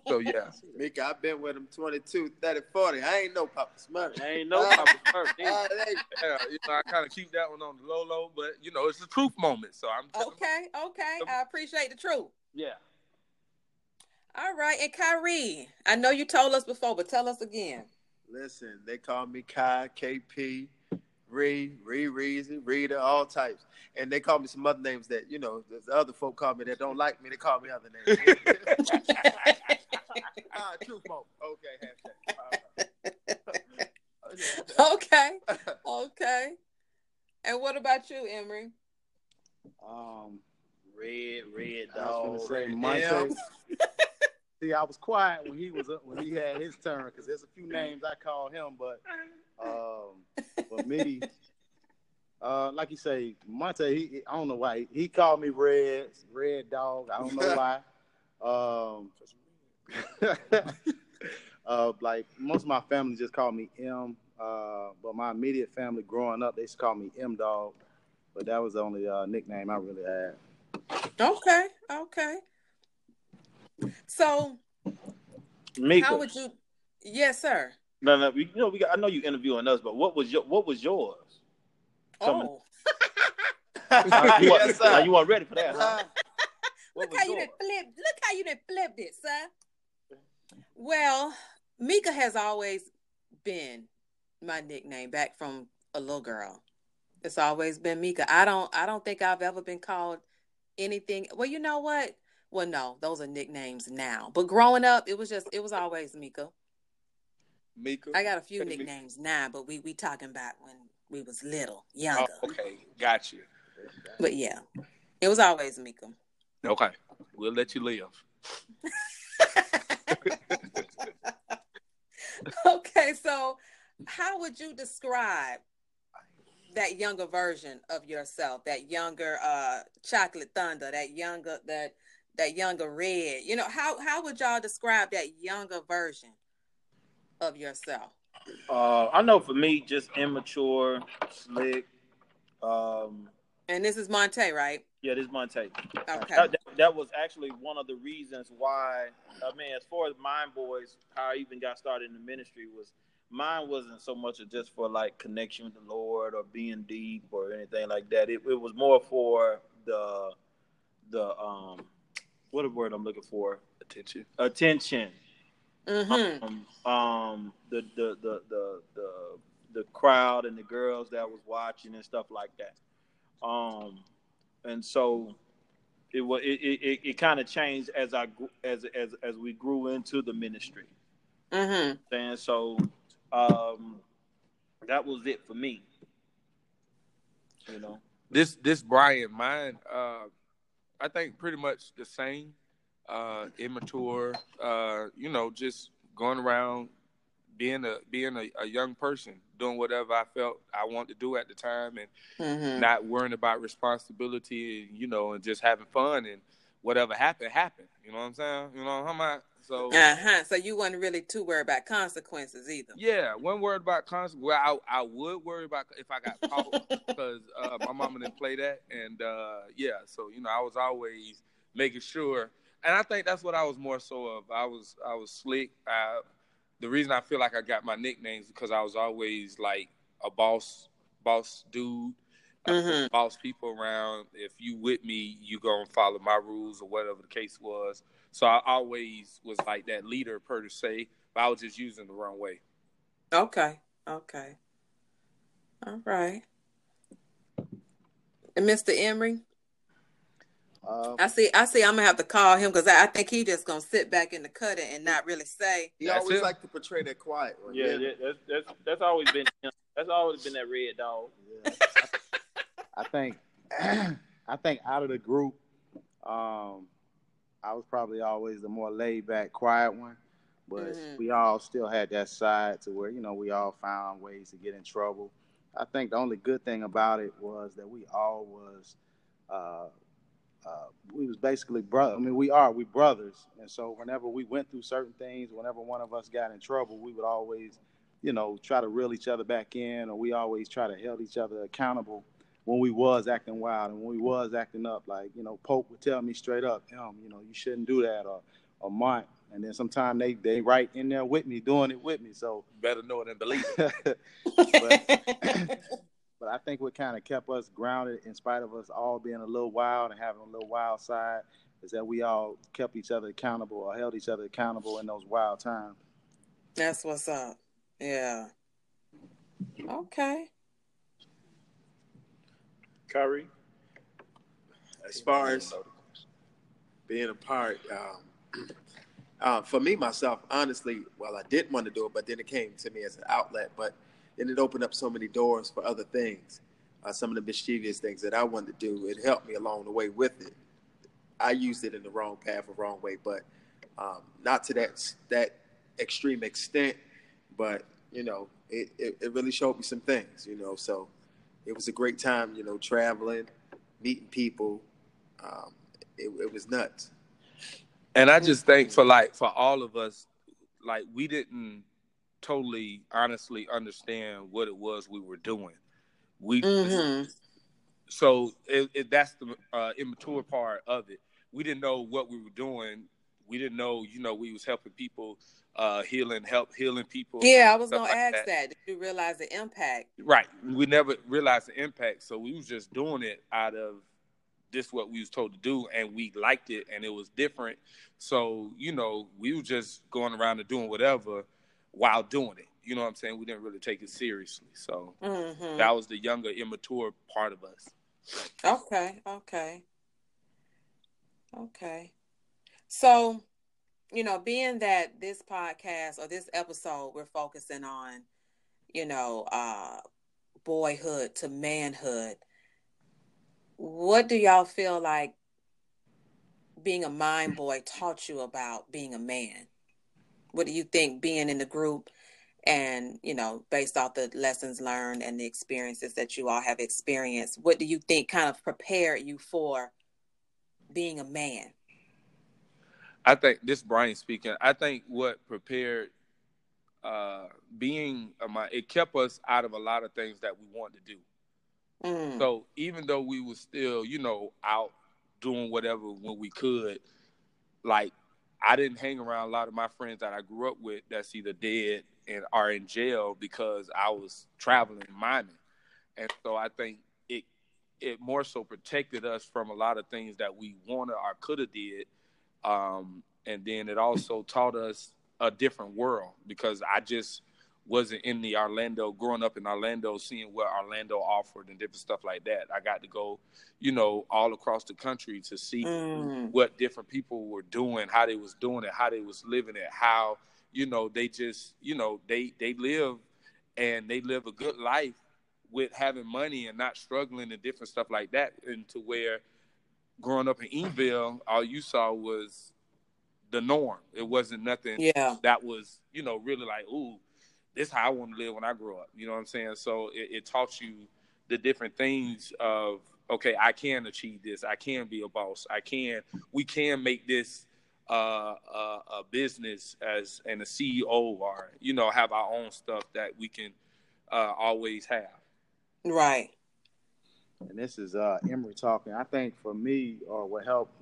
so yeah, Mika, I've been with him 22, 30, 40. I ain't no Papa Smurf. I ain't no Papa Smurf. either. They- yeah, you know, I kind of keep that one on the low low, but you know, it's a truth moment. So I'm telling Okay, okay. I appreciate the truth. yeah. All right, and Kyrie, I know you told us before, but tell us again. Listen, they call me Kai, KP, Ree, Ree Reezy, Rita, all types. And they call me some other names that, you know, the other folk call me that don't like me. They call me other names. ah, truth moment. Okay, hashtag. Okay, okay. And what about you, Emery? Um, Red, red I was dog. say Red See, I was quiet when he was up when he had his turn because there's a few names I call him, but um, but me, uh, like you say, Monte. He, I don't know why he, he called me Red, Red Dog. I don't know why. Um, uh, like most of my family just called me M. Uh, but my immediate family growing up, they just called me M Dog. But that was the only uh, nickname I really had. Okay, okay. So, Mika. how would you? Yes, sir. No, no, we, you know, we got, I know you interviewing us, but what was your what was yours? Some- Oh, Uh, you, Yes, weren't, sir. uh, you weren't ready for that, huh? Look was how you yours? did flip. Look how you did flipped it, sir. Well, Mika has always been my nickname back from a little girl. It's always been Mika. I don't. I don't think I've ever been called anything. Well, you know what? Well, no, those are nicknames now. But growing up, it was just. It was always Mika. Mika. I got a few Mika. nicknames now, but we we talking about when we was little, Oh, younger. okay, got you. But yeah, it was always Mika. Okay, we'll let you live. okay, so how would you describe that younger version of yourself? That younger uh chocolate thunder, that younger that that younger red. You know, how how would y'all describe that younger version of yourself? Uh, I know for me, just immature, slick. Um, And this is Monte, right? yeah, this is Monte. Okay. That, that, that was actually one of the reasons why. I mean, as far as Mime Boys, how I even got started in the ministry was mine wasn't so much just for like connection with the Lord or being deep or anything like that. It, it was more for the the um what a word I'm looking for Attention. attention. Mm-hmm. Um, um the, the the the the the crowd and the girls that was watching and stuff like that. Um, and so it was it it, it, it kind of changed as I as as as we grew into the ministry. Mm-hmm. And so um, that was it for me. You know. This this Brian, mine, uh, I think pretty much the same. Uh, immature, uh, you know, just going around being a being a, a young person, doing whatever I felt I wanted to do at the time, and Mm-hmm. not worrying about responsibility, you know, and just having fun and whatever happened happened. You know what I'm saying? You know how am So Uh-huh. So you wasn't really too worried about consequences either. yeah, one word about consequence. Well, I, I would worry about if I got caught because uh, my mama didn't play that, and uh, yeah, so you know I was always making sure, and I think that's what I was more so of. I was I was slick. I, the reason I feel like I got my nicknames because I was always like a boss boss dude. Mhm. Boss people around. If you with me, you gonna follow my rules or whatever the case was. So I always was like that leader per se, but I was just using the wrong way. Okay. Okay. All right. And Mr. Emery, Uh, I see. I see. I'm gonna have to call him because I, I think he just gonna sit back in the cutter and not really say. He That's always it. like to portray that quiet one. Yeah, yeah that's, that's that's always been that's always been that red dog. Yeah. I think I think out of the group, um, I was probably always the more laid back, quiet one. But Mhm. we all still had that side to where, you know, we all found ways to get in trouble. I think the only good thing about it was that we all was uh, uh, we was basically brother. I mean, we are we brothers, and so whenever we went through certain things, whenever one of us got in trouble, we would always, you know, try to reel each other back in, or we always try to hold each other accountable when we was acting wild and when we was acting up. Like you know, Pope would tell me straight up, um, you know, you shouldn't do that, or or Mont. And then sometimes they they right in there with me, doing it with me. So better know it than believe it. but, but I think what kind of kept us grounded, in spite of us all being a little wild and having a little wild side, is that we all kept each other accountable or held each other accountable in those wild times. That's what's up. Yeah. Okay. Kyrie, as far as being a part, um, uh, for me myself, honestly, well, I didn't want to do it, but then it came to me as an outlet. But then it opened up so many doors for other things. Uh, some of the mischievous things that I wanted to do, it helped me along the way with it. I used it in the wrong path or wrong way, but um, not to that that extreme extent. But you know, it, it, it really showed me some things. You know, so it was a great time. You know, traveling, meeting people. Um, it, it was nuts. And I just think for like for all of us, like we didn't totally honestly understand what it was we were doing. We Mhm. so it, it, that's the uh, immature part of it. We didn't know what we were doing. We didn't know, you know, we was helping people, uh, healing, help healing people. Yeah, I was gonna like ask that. Did you realize the impact? Right. We never realized the impact, so we was just doing it out of this what we was told to do, and we liked it, and it was different. So you know, we were just going around and doing whatever while doing it. You know what I'm saying? We didn't really take it seriously. So Mhm. that was the younger, immature part of us. Okay, okay. Okay. So, you know, being that this podcast or this episode we're focusing on, you know, uh boyhood to manhood, what do y'all feel like being a mime boy taught you about being a man? What do you think being in the group and, you know, based off the lessons learned and the experiences that you all have experienced, what do you think kind of prepared you for being a man? I think this Brian speaking. I think what prepared uh being a mi- it kept us out of a lot of things that we wanted to do. Mm. So even though we were still, you know, out doing whatever when we could, like I didn't hang around a lot of my friends that I grew up with that's either dead and are in jail because I was traveling and miming. And so I think it it more so protected us from a lot of things that we wanted or could have did. Um, and then it also taught us a different world because I just wasn't in the Orlando, growing up in Orlando, seeing what Orlando offered and different stuff like that. I got to go, you know, all across the country to see Mm. what different people were doing, how they was doing it, how they was living it, how, you know, they just, you know, they they live and they live a good life with having money and not struggling and different stuff like that. And to where growing up in Enville, all you saw was the norm. It wasn't nothing Yeah. that was, you know, really like, ooh, this how I want to live when I grow up. You know what I'm saying? So it, it taught you the different things of okay, I can achieve this. I can be a boss. I can. We can make this uh, uh, a business as and a CEO or you know have our own stuff that we can uh, always have. Right. And this is uh, Emery talking. I think for me, or what helped,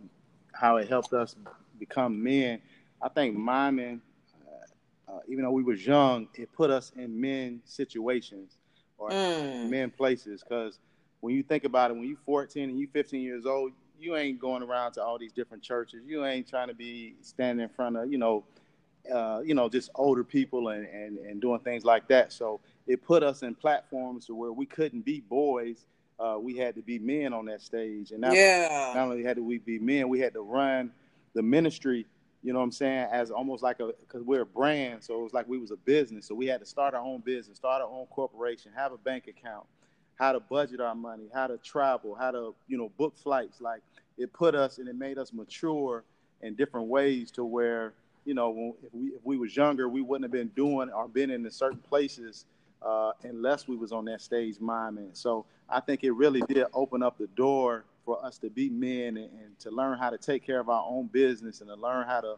how it helped us become men. I think miming, uh, even though we was young, it put us in men situations or Mm. men places. Because when you think about it, when you 14 and you 15 years old, you ain't going around to all these different churches. You ain't trying to be standing in front of, you know, uh, you know, just older people and, and, and doing things like that. So it put us in platforms to where we couldn't be boys. Uh, we had to be men on that stage. And not, Yeah. not only had to we be men, we had to run the ministry, you know what I'm saying, as almost like a, because we're a brand. So it was like we was a business. So we had to start our own business, start our own corporation, have a bank account, how to budget our money, how to travel, how to, you know, book flights. Like it put us and it made us mature in different ways to where, you know, when, if we if we was younger, we wouldn't have been doing or been in certain places uh, unless we was on that stage miming. So I think it really did open up the door for us to be men and, and to learn how to take care of our own business and to learn how to,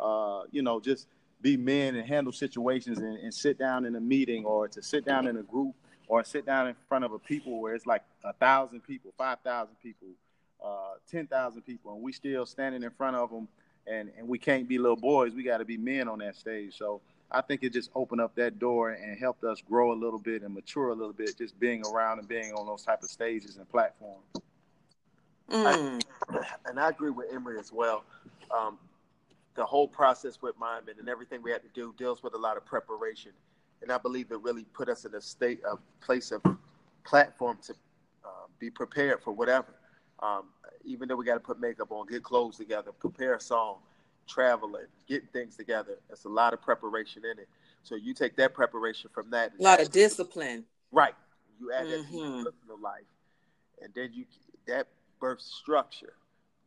uh, you know, just be men and handle situations and, and sit down in a meeting or to sit down in a group or sit down in front of a people where it's like a thousand people, five thousand people, uh, ten thousand people, and we still standing in front of them, and and we can't be little boys. We got to be men on that stage. So I think it just opened up that door and helped us grow a little bit and mature a little bit, just being around and being on those type of stages and platforms. Mm. I, and I agree with Emery as well. Um, the whole process with Mindman and everything we had to do deals with a lot of preparation, and I believe it really put us in a state of place of platform to uh, be prepared for whatever. Um, even though we got to put makeup on, get clothes together, prepare a song, traveling, getting things together. There's a lot of preparation in it. So you take that preparation from that. A lot of discipline. Right. You add that to your Mhm. personal life, and then you that birth structure.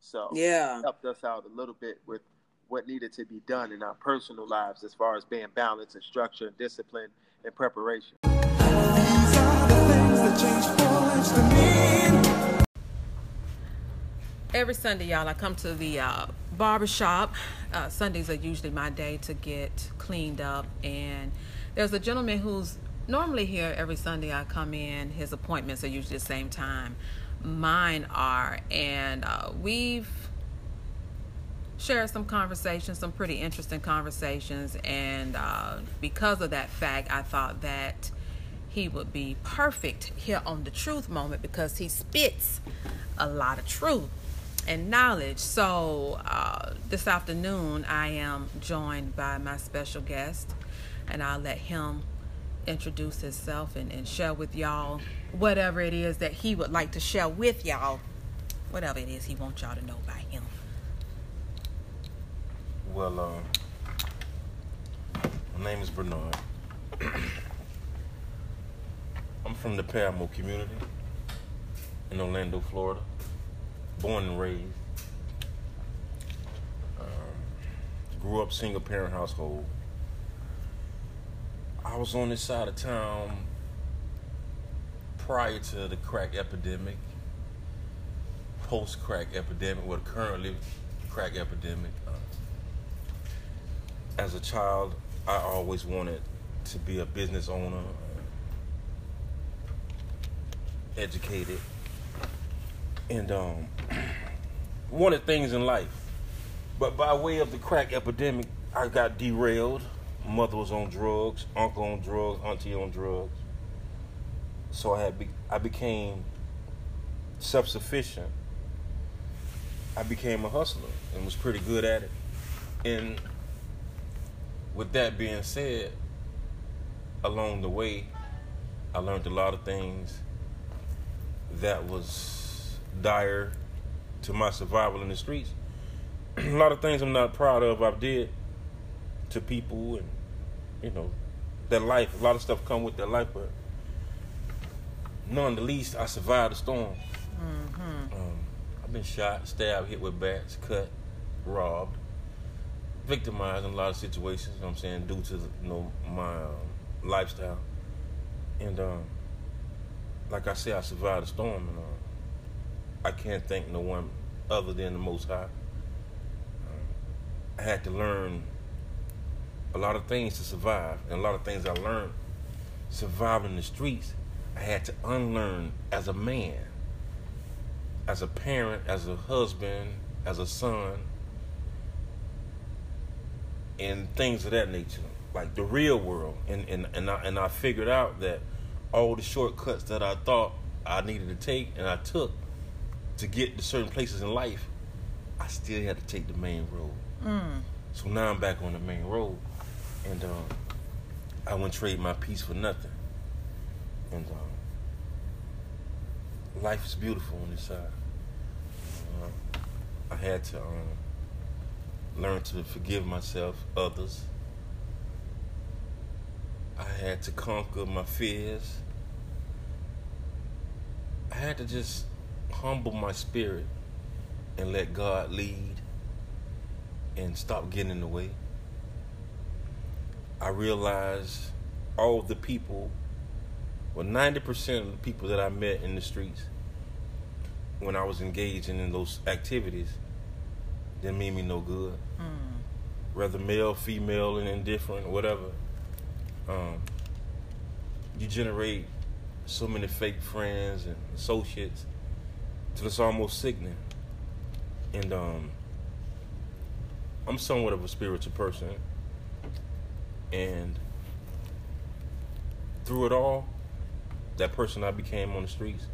So Yeah. it helped us out a little bit with what needed to be done in our personal lives as far as being balanced and structure and discipline and preparation. Every Sunday, y'all, I come to the uh, barber shop. Uh, Sundays are usually my day to get cleaned up. And there's a gentleman who's normally here every Sunday. I come in. His appointments are usually the same time mine are. And uh, we've shared some conversations, some pretty interesting conversations. And uh, because of that fact, I thought that he would be perfect here on the truth moment because he spits a lot of truth and knowledge. So uh, this afternoon, I am joined by my special guest, and I'll let him introduce himself and, and share with y'all whatever it is that he would like to share with y'all, whatever it is he wants y'all to know about him. Well, um, my name is Bernard. I'm from the Parramore community in Orlando, Florida. Born and raised. Um, grew up single parent household. I was on this side of town prior to the crack epidemic, post crack epidemic, well, currently crack epidemic. Uh, as a child, I always wanted to be a business owner, educated, and um, wanted things in life. But by way of the crack epidemic, I got derailed. Mother was on drugs, uncle on drugs, auntie on drugs. So I had be- I became self-sufficient. I became a hustler and was pretty good at it. And with that being said, along the way, I learned a lot of things that was dire to my survival in the streets. a lot of things I'm not proud of I did to people and you know that life. A lot of stuff come with that life, but none the least I survived the storm. Mm-hmm. Um, I've been shot, stabbed, hit with bats, cut, robbed, victimized in a lot of situations. You know what I'm saying due to you know my um, lifestyle, and um, like I said, I survived the storm, and uh, I can't thank no one other than the Most High. Um, I had to learn a lot of things to survive, and a lot of things I learned surviving the streets. I had to unlearn as a man, as a parent, as a husband, as a son, and things of that nature, like the real world. And and and I, and I figured out that all the shortcuts that I thought I needed to take and I took to get to certain places in life, I still had to take the main road. Mm. So now I'm back on the main road, and um, I wouldn't trade my peace for nothing. And um, life is beautiful on this side. Uh, I had to um, learn to forgive myself, others. I had to conquer my fears. I had to just humble my spirit and let God lead and stop getting in the way. I realized all the people, well, 90% of the people that I met in the streets when I was engaging in those activities didn't mean me no good. Whether male, female, and indifferent, whatever. Um, you generate so many fake friends and associates till it's almost sickening. And um, I'm somewhat of a spiritual person, and through it all, that person I became on the streets,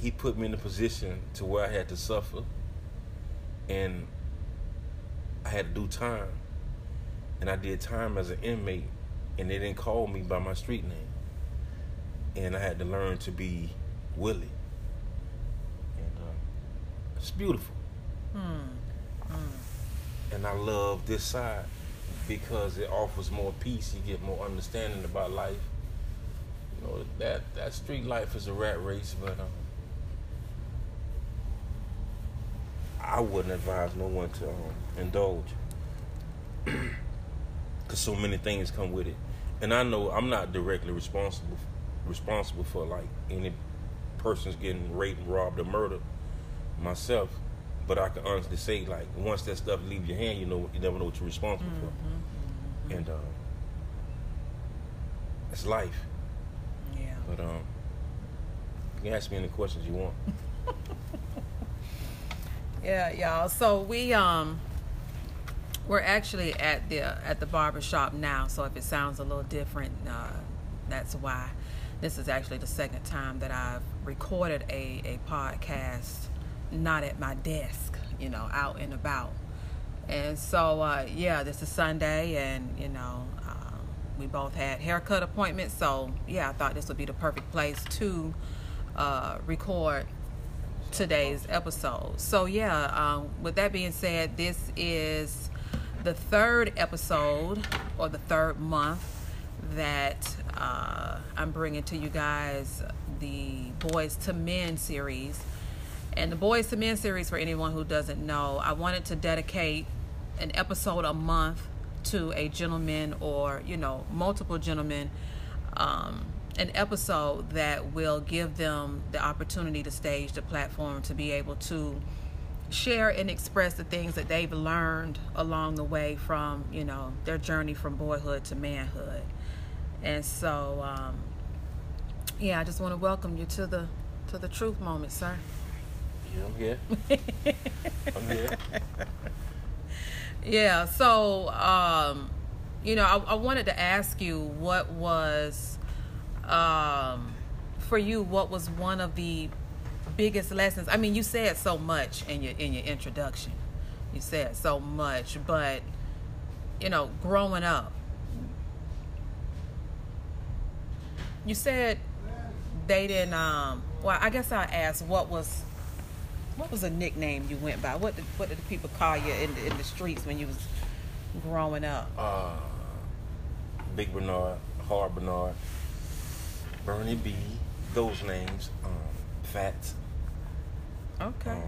he put me in a position to where I had to suffer, and I had to do time, and I did time as an inmate, and they didn't call me by my street name, and I had to learn to be Willie, and uh, it's beautiful. And I love this side because it offers more peace. You get more understanding about life. You know that that street life is a rat race, but um, I wouldn't advise no one to um, indulge because so many things come with it. And I know I'm not directly responsible responsible for like any persons getting raped, robbed, or murdered myself. But I can honestly say, like, once that stuff leaves your hand, you know, you never know what you're responsible for. And um, it's life. Yeah. But um, you can ask me any questions you want. Yeah, y'all. So we um we're actually at the at the barber shop now. So if it sounds a little different, uh, that's why. This is actually the second time that I've recorded a a podcast, not at my desk, you know, out and about. And so uh, yeah, this is Sunday, and you know. Um, we both had haircut appointments, so yeah, I thought this would be the perfect place to uh, record today's episode. So, yeah, um, with that being said, this is the third episode or the third month that uh, I'm bringing to you guys the Boys to Men series. And the Boys to Men series, for anyone who doesn't know, I wanted to dedicate an episode a month to a gentleman or, you know, multiple gentlemen. Um, an episode that will give them the opportunity to stage the platform to be able to share and express the things that they've learned along the way from you know their journey from boyhood to manhood and so um, yeah i just want to welcome you to the to the truth moment sir Yeah, I'm here. I'm here. Yeah, so um, you know, I, I wanted to ask you what was um, for you. What was one of the biggest lessons? I mean, you said so much in your in your introduction. You said so much, but you know, growing up, you said they didn't. Um, well, I guess I asked what was what was a nickname you went by? What did what did the people call you in the, in the streets when you was growing up? Uh, Big Bernard, Hard Bernard, Bernie B, those names. Um, Fats. Okay. Um,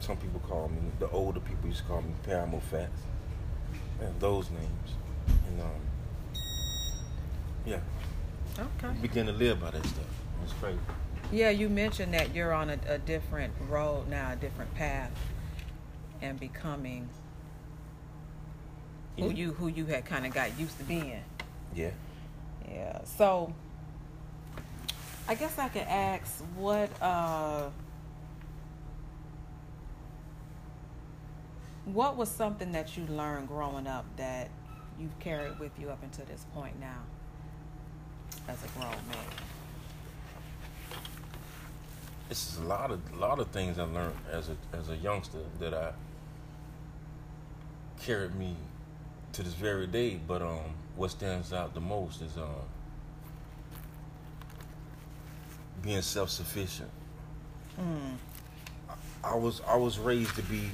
some people call me, the older people used to call me Paramo Fats. And those names. And um, yeah. Okay. Begin to live by that stuff. It's crazy. Yeah, you mentioned that you're on a, a different road now, a different path, and becoming who you who you had kind of got used to being. Yeah. Yeah. So I guess I could ask what uh what was something that you learned growing up that you've carried with you up until this point now as a grown man? It's a lot of lot of things I learned as a as a youngster that I carried me to this very day. But um, what stands out the most is um being self sufficient. Mm. I was I was raised to be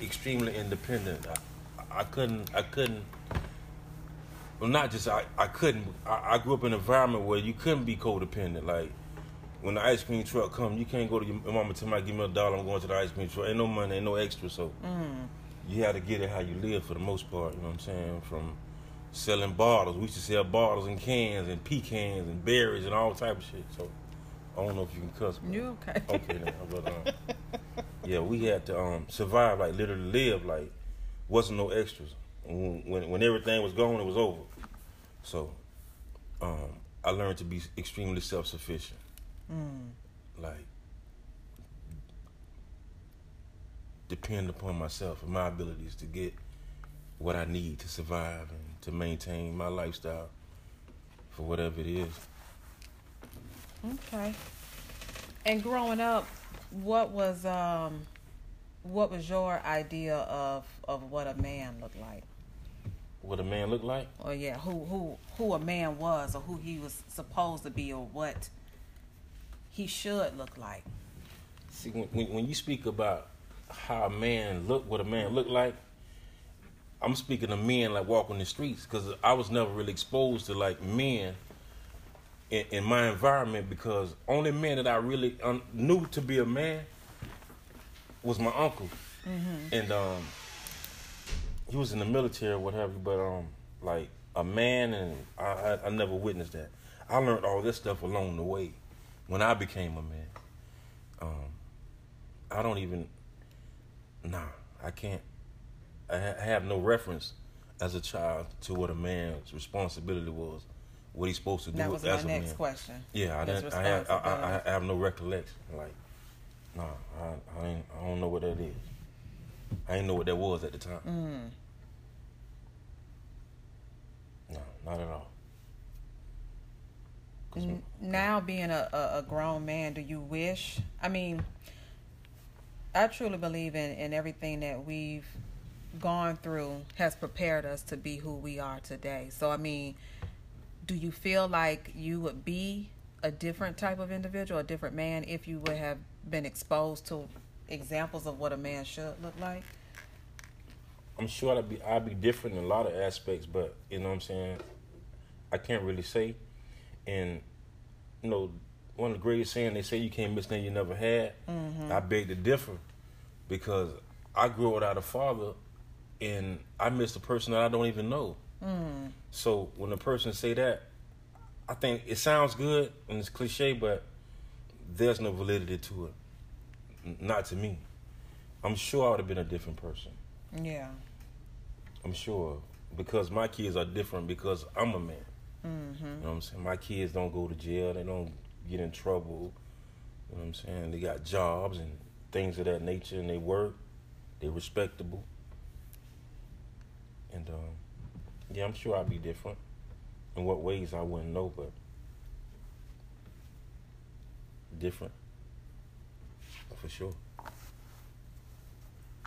extremely independent. I, I couldn't I couldn't. Well, not just I, I couldn't. I, I grew up in an environment where you couldn't be codependent. Like when the ice cream truck come, you can't go to your mama tell me give me a dollar. I'm going to the ice cream truck. Ain't no money, ain't no extra. So Mm. you had to get it how you live for the most part. You know what I'm saying? From selling bottles, we used to sell bottles and cans and pecans and berries and all type of shit. So I don't know if you can cuss. You okay? Okay, then. But um, yeah, we had to um survive, like literally live, like wasn't no extras. When when, when everything was gone, it was over. So, um, I learned to be extremely self sufficient. Mm. Like depend upon myself and my abilities to get what I need to survive and to maintain my lifestyle for whatever it is. Okay. And growing up, what was um, what was your idea of of what a man looked like? What a man looked like? Or yeah, who who who a man was, or who he was supposed to be, or what he should look like. See, when, when, you speak about how a man look, what a man look like, I'm speaking of men like walking the streets because I was never really exposed to like men in, in my environment because only men that I really un- knew to be a man was my uncle, Mm-hmm. and um, he was in the military or what have you. But um, like a man, and I, I, I never witnessed that. I learned all this stuff along the way when I became a man. Um, I don't even. Nah, I can't. I, ha- I have no reference as a child to what a man's responsibility was, what he's supposed to do That was as my a next man. question. Yeah, I didn't. I have, I, I. I have no recollection. Like, nah, I, I, I don't know what that is. I didn't know what that was at the time. Mm. No, not at all. Now being a, a, a grown man do you wish i mean i truly believe in, in everything that we've gone through has prepared us to be who we are today so i mean do you feel like you would be a different type of individual a different man if you would have been exposed to examples of what a man should look like I'm sure I'd be I'd be different in a lot of aspects, but you know what I'm saying. I can't really say, and you know, one of the greatest saying they say you can't miss nothing you never had. Mhm. I beg to differ, because I grew up without a father, and I missed a person that I don't even know. mm. So when a person say that, I think it sounds good and it's cliche, but there's no validity to it. Not to me. I'm sure I would have been a different person. yeah I'm sure because my kids are different because I'm a man. Mm-hmm. You know what I'm saying? My kids don't go to jail. They don't get in trouble. You know what I'm saying? They got jobs and things of that nature, and they work. They're respectable. And um, yeah, I'm sure I'd be different. In what ways I wouldn't know, but different for sure.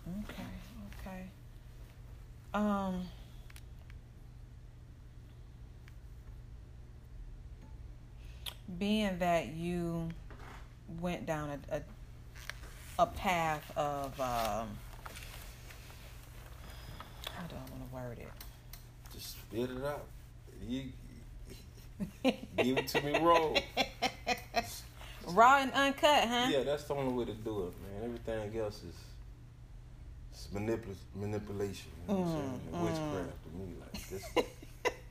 Okay, okay. Um being that you went down a a, a path of um how do I want to word it? Just spit it out. You give it to me raw. Raw and uncut, huh? Yeah, that's the only way to do it, man. Everything else is it's manipul- manipulation. You know what I'm saying? Mm, Witchcraft to me. Like just,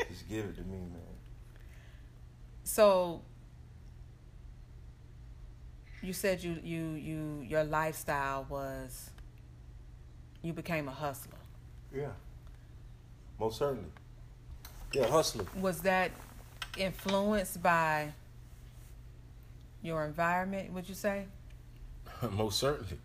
just give it to me, man. So you said you you you your lifestyle was you became a hustler. Yeah. Most certainly. Yeah, hustler. Was that influenced by your environment, would you say? Most certainly.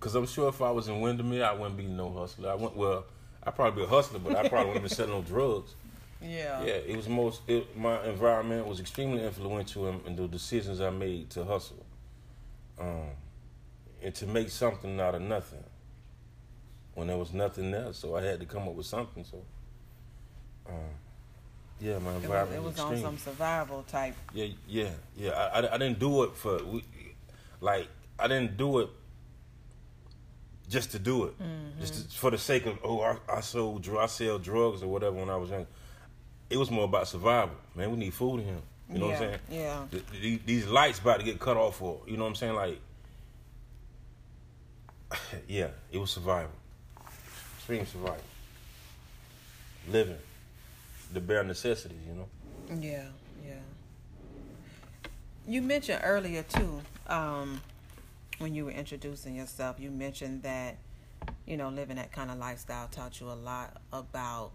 Cause I'm sure if I was in Windermere, I wouldn't be no hustler. I went well. I probably be a hustler, but I probably wouldn't be selling no drugs. Yeah. Yeah, it was most. It, my environment was extremely influential in, in the decisions I made to hustle, um, and to make something out of nothing. When there was nothing there, so I had to come up with something. So, um, yeah, my It was, it was, on some survival type. Yeah, yeah, yeah. I, I, I didn't do it for, we, like, I didn't do it just to do it, Mm-hmm. just to, for the sake of oh, I, I sold, I sell drugs or whatever when I was young. It was more about survival. Man, we need food here. You know what I'm saying? yeah. Th- th- These lights about to get cut off for. You know what I'm saying? Like, yeah, it was survival, extreme survival, living, the bare necessities. You know. Yeah, yeah. You mentioned earlier too, um, when you were introducing yourself, you mentioned that you know living that kind of lifestyle taught you a lot about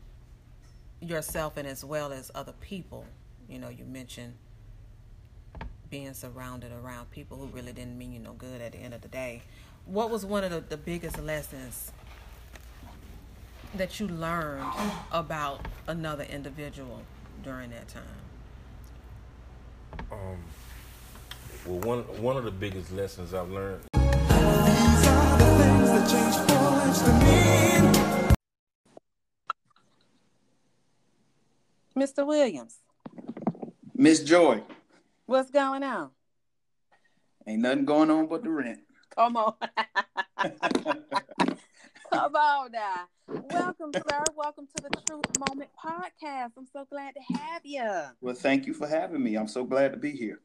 yourself and as well as other people. You know, you mentioned being surrounded around people who really didn't mean you no good at the end of the day. What was one of the, the biggest lessons that you learned about another individual during that time? Um, well, one one of the biggest lessons I've learned. These are the things that change boys to men. Mr. Williams, Miss Joy, what's going on? ain't nothing going on but the rent. Come on. Come on now. Welcome, sir. Welcome to the Truth Moment podcast. I'm so glad to have you. Well, thank you for having me. I'm so glad to be here.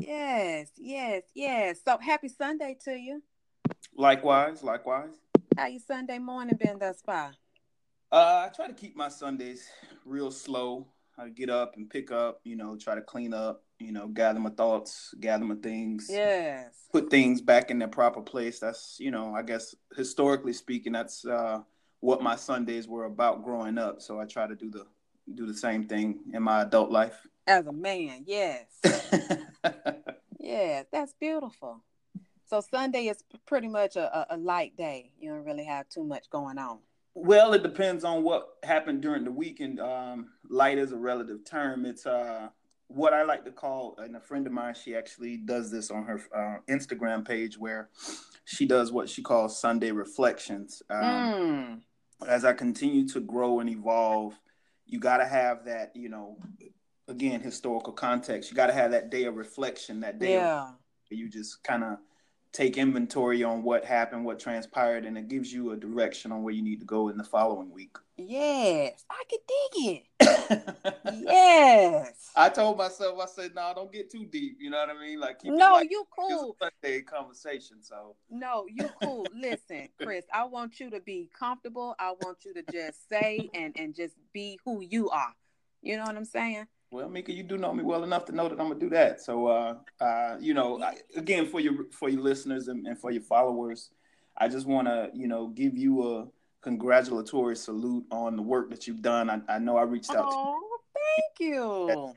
Yes, yes, yes. So happy Sunday to you. Likewise, likewise. How your Sunday morning been thus far? Uh, I try to keep my Sundays real slow. I get up and pick up, you know, try to clean up, you know, gather my thoughts, gather my things, Yes. put things back in their proper place. That's, you know, I guess historically speaking, that's uh, what my Sundays were about growing up. So I try to do the do the same thing in my adult life. As a man, yes. yes, that's beautiful. So Sunday is pretty much a, a, a light day. You don't really have too much going on. Well, it depends on what happened during the weekend. Um, light is a relative term. It's uh, what I like to call, and a friend of mine, she actually does this on her uh, Instagram page where she does what she calls Sunday reflections. Um, Mm. As I continue to grow and evolve, you got to have that, you know, again, historical context. You got to have that day of reflection, that day of you just kind of take inventory on what happened, what transpired, and it gives you a direction on where you need to go in the following week. Yes. I could dig it. yes. I told myself, I said, no, don't get too deep. You know what I mean? Like, keep No, like you cool. Sunday conversation. So, No, you cool. Listen, Chris, I want you to be comfortable. I want you to just say and and just be who you are. You know what I'm saying? Well, Mika, you do know me well enough to know that I'm gonna do that. So, uh, uh, you know, I, again, for your for your listeners and, and for your followers, I just want to, you know, give you a congratulatory salute on the work that you've done. I, I know I reached out to Oh, thank you.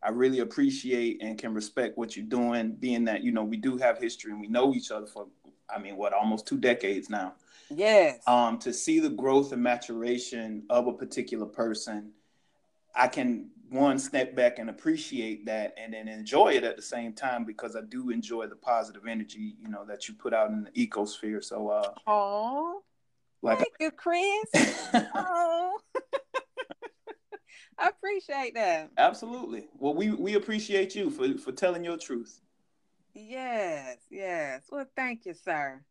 I really appreciate and can respect what you're doing, being that you know we do have history and we know each other for, I mean, what almost two decades now. Yes. Um, to see the growth and maturation of a particular person, I can one step back and appreciate that, and then enjoy it at the same time because I do enjoy the positive energy, you know, that you put out in the ecosphere. So, uh, Oh, like, thank you, Chris. oh, I appreciate that. absolutely. Well, we we appreciate you for for telling your truth. Yes, yes. Well, thank you, sir.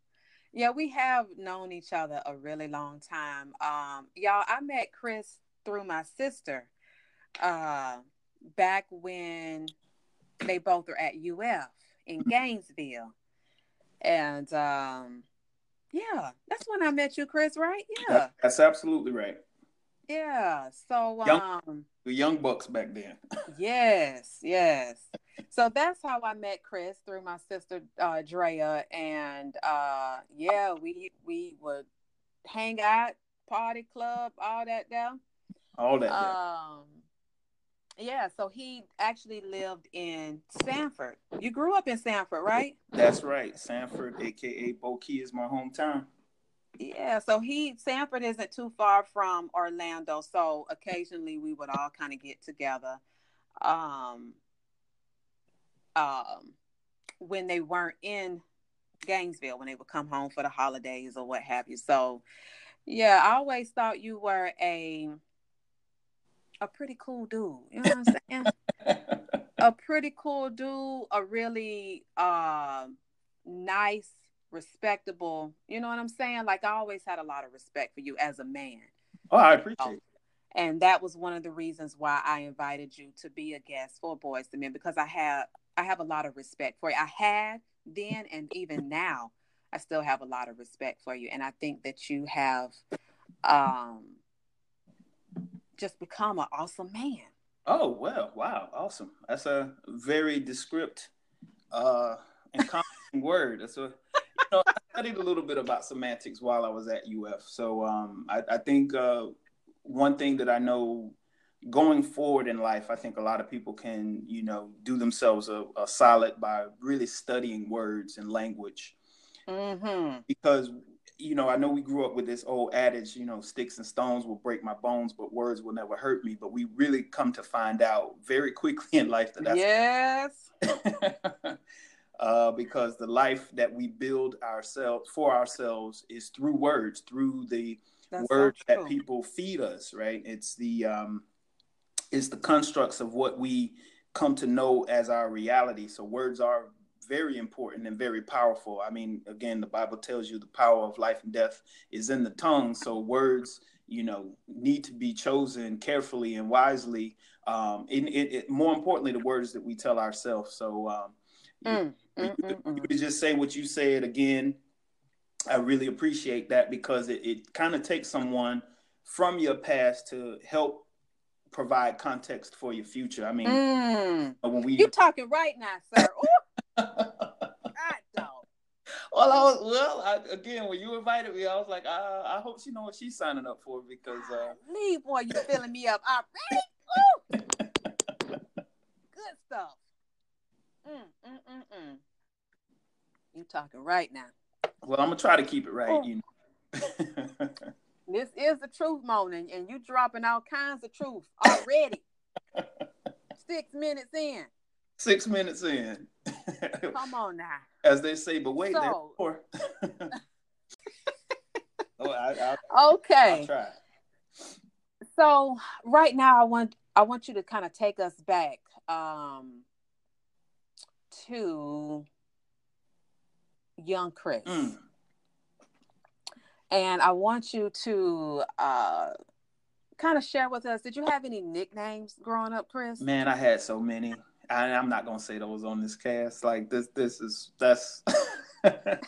Yeah, we have known each other a really long time. Um, y'all, I met Chris through my sister uh back when they both were at UF in Gainesville. And um yeah, that's when I met you, Chris, right? Yeah. That- that's absolutely right. Yeah. So Young- um The young bucks back then. Yes, yes. So that's how I met Chris through my sister uh Drea and uh yeah, we we would hang out, party club, all that there. All that. Um yeah, so he actually lived in Sanford. You grew up in Sanford, right? That's right. Sanford, aka Boki, is my hometown. Yeah, so he Sanford isn't too far from Orlando, so occasionally we would all kind of get together. Um, um, when they weren't in Gainesville, when they would come home for the holidays or what have you. So, yeah, I always thought you were a a pretty cool dude. You know what I'm saying? a pretty cool dude, a really um nice, respectable. You know what I'm saying? Like I always had a lot of respect for you as a man. Oh, I appreciate it. And that was one of the reasons why I invited you to be a guest for Boys to Men because I have I have a lot of respect for you. I had then and even now, I still have a lot of respect for you. And I think that you have um just become an awesome man. Oh well, wow, awesome. That's a very descript uh and confident word. That's a you know, I studied a little bit about semantics while I was at UF. So um I, I think uh one thing that I know going forward in life, I think a lot of people can, you know, do themselves a, a solid by really studying words and language. Mm-hmm. Because you know, I know we grew up with this old adage, you know, sticks and stones will break my bones, but words will never hurt me. But we really come to find out very quickly in life that that's Yes. uh, because the life that we build ourselves for ourselves is through words, through the That's words that people feed us. Right? It's the um, it's the constructs of what we come to know as our reality. So words are very important and very powerful. I mean, again, the Bible tells you the power of life and death is in the tongue. So words, you know, need to be chosen carefully and wisely. Um, and it, it, more importantly, the words that we tell ourselves. So um, Mm, you, mm, mm, mm. you could just say what you said again. I really appreciate that because it, it kind of takes someone from your past to help provide context for your future. I mean, Mm. when we You talking right now, sir. God. Well, I was well I, again when you invited me, I was like, uh, I hope she know what she's signing up for because uh, Leave, boy, you filling me up already. Good stuff. Mm, mm, mm, mm. You talking right now. well, I'm gonna try to keep it right. Oh. You know. This is the truth morning, and you dropping all kinds of truth already. Six minutes in. Six minutes in, Come on now. as they say, but wait, So- more. oh, I, I, Okay. So right now, I want I want you to kind of take us back um, to young Chris, Mm. and I want you to uh, kind of share with us. Did you have any nicknames growing up, Chris? Man, I had so many. I, I'm not gonna say those on this cast. Like this, this is that's personas,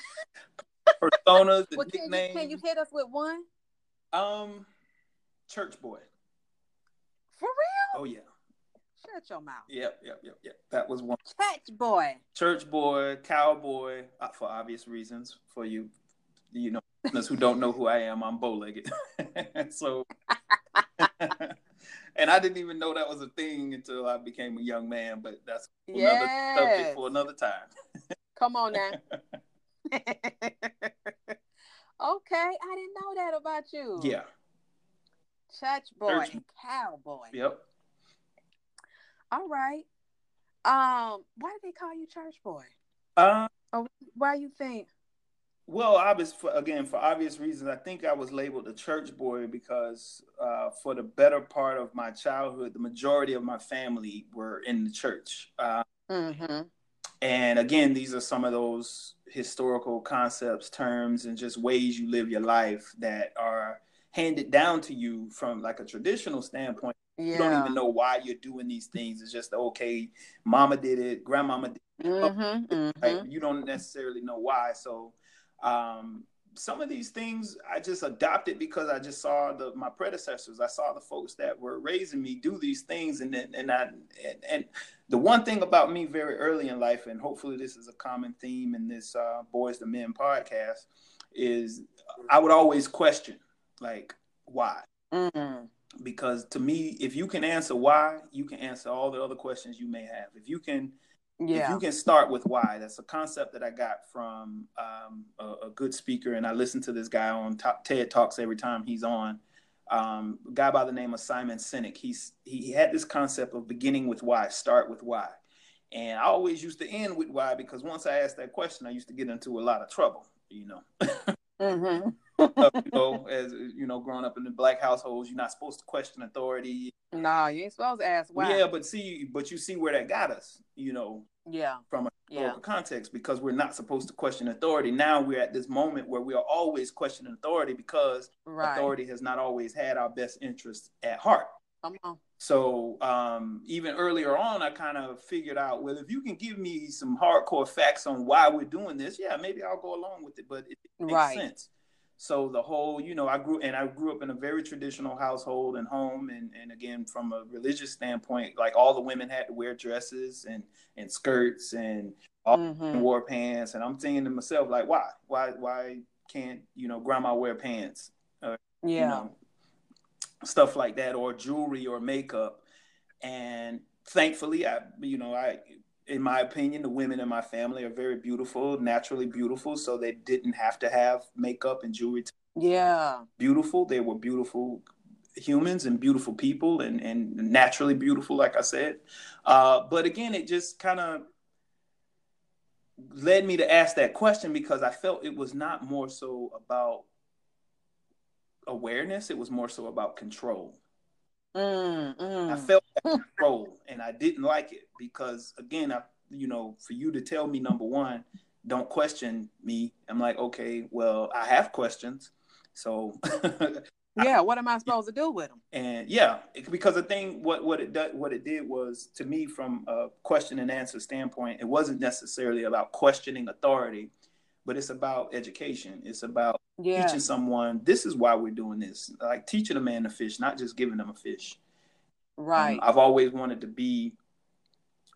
the Well, can you, can you hit us with one Um, church boy. for real? Oh yeah. Shut your mouth, Yep, yep, yep, yep. That was one. church boy. Church boy, cowboy, uh, for obvious reasons. For you, you know, who don't know who I am, I'm bow-legged. so, and I didn't even know that was a thing until I became a young man. But that's another Yes. subject for another time. Come on now. okay, I didn't know that about you. Yeah. Church boy, Church- cowboy. Yep. All right. Um, why did they call you church boy? Uh, Or why you think? Well, obvious for, again for obvious reasons. I think I was labeled a church boy because uh, for the better part of my childhood, the majority of my family were in the church. Uh, Mm-hmm. and again, these are some of those historical concepts, terms, and just ways you live your life that are handed down to you from like a traditional standpoint. You don't even know why you're doing these things. It's just okay. Mama did it. Grandmama did it. Mm-hmm. mm-hmm. Like, you don't necessarily know why. So um, some of these things I just adopted because I just saw the my predecessors. I saw the folks that were raising me do these things, and then and I and, and the one thing about me very early in life, and hopefully this is a common theme in this uh, Boys to Men podcast, is I would always question like why Mm-hmm. because to me if you can answer why you can answer all the other questions you may have if you can if Yeah. you can start with why that's a concept that i got from um, a, a good speaker and i listen to this guy on top, ted talks every time he's on um, a guy by the name of simon sinek he's he had this concept of beginning with why start with why and i always used to end with why because once i asked that question i used to get into a lot of trouble you know Mm-hmm. You know as you know growing up in the black households you're not supposed to question authority No, you ain't supposed to ask why. yeah but see but you see where that got us you know Yeah. from a Yeah. historical context because we're not supposed to question authority. Now we're at this moment where we are always questioning authority because Right. authority has not always had our best interests at heart. Come on. So um, even earlier on, I kind of figured out, well, if you can give me some hardcore facts on why we're doing this, yeah, maybe I'll go along with it. But it makes Right. sense. So the whole, you know, I grew and I grew up in a very traditional household and home, and and again from a religious standpoint, like all the women had to wear dresses and and skirts and all Mhm. wore pants, and I'm thinking to myself like, why, why, why can't you know grandma wear pants? Or, Yeah. You know, stuff like that, or jewelry or makeup, and thankfully, I you know I. In my opinion, the women in my family are very beautiful, naturally beautiful, so they didn't have to have makeup and jewelry to Yeah. beautiful. They were beautiful humans and beautiful people and, and naturally beautiful, like I said. Uh, but again, it just kind of led me to ask that question because I felt it was not more so about awareness, it was more so about control. Mm, mm. I felt that control and I didn't like it because again, I you know, for you to tell me number one, don't question me. I'm like, okay, well, I have questions. So Yeah. What am I supposed to do with them? and yeah, because the thing what what it did what it did was to me from a question and answer standpoint, it wasn't necessarily about questioning authority, but it's about education. It's about Yeah. teaching someone this is why we're doing this. Like teaching a man to fish, not just giving them a fish. Right. Um, I've always wanted to be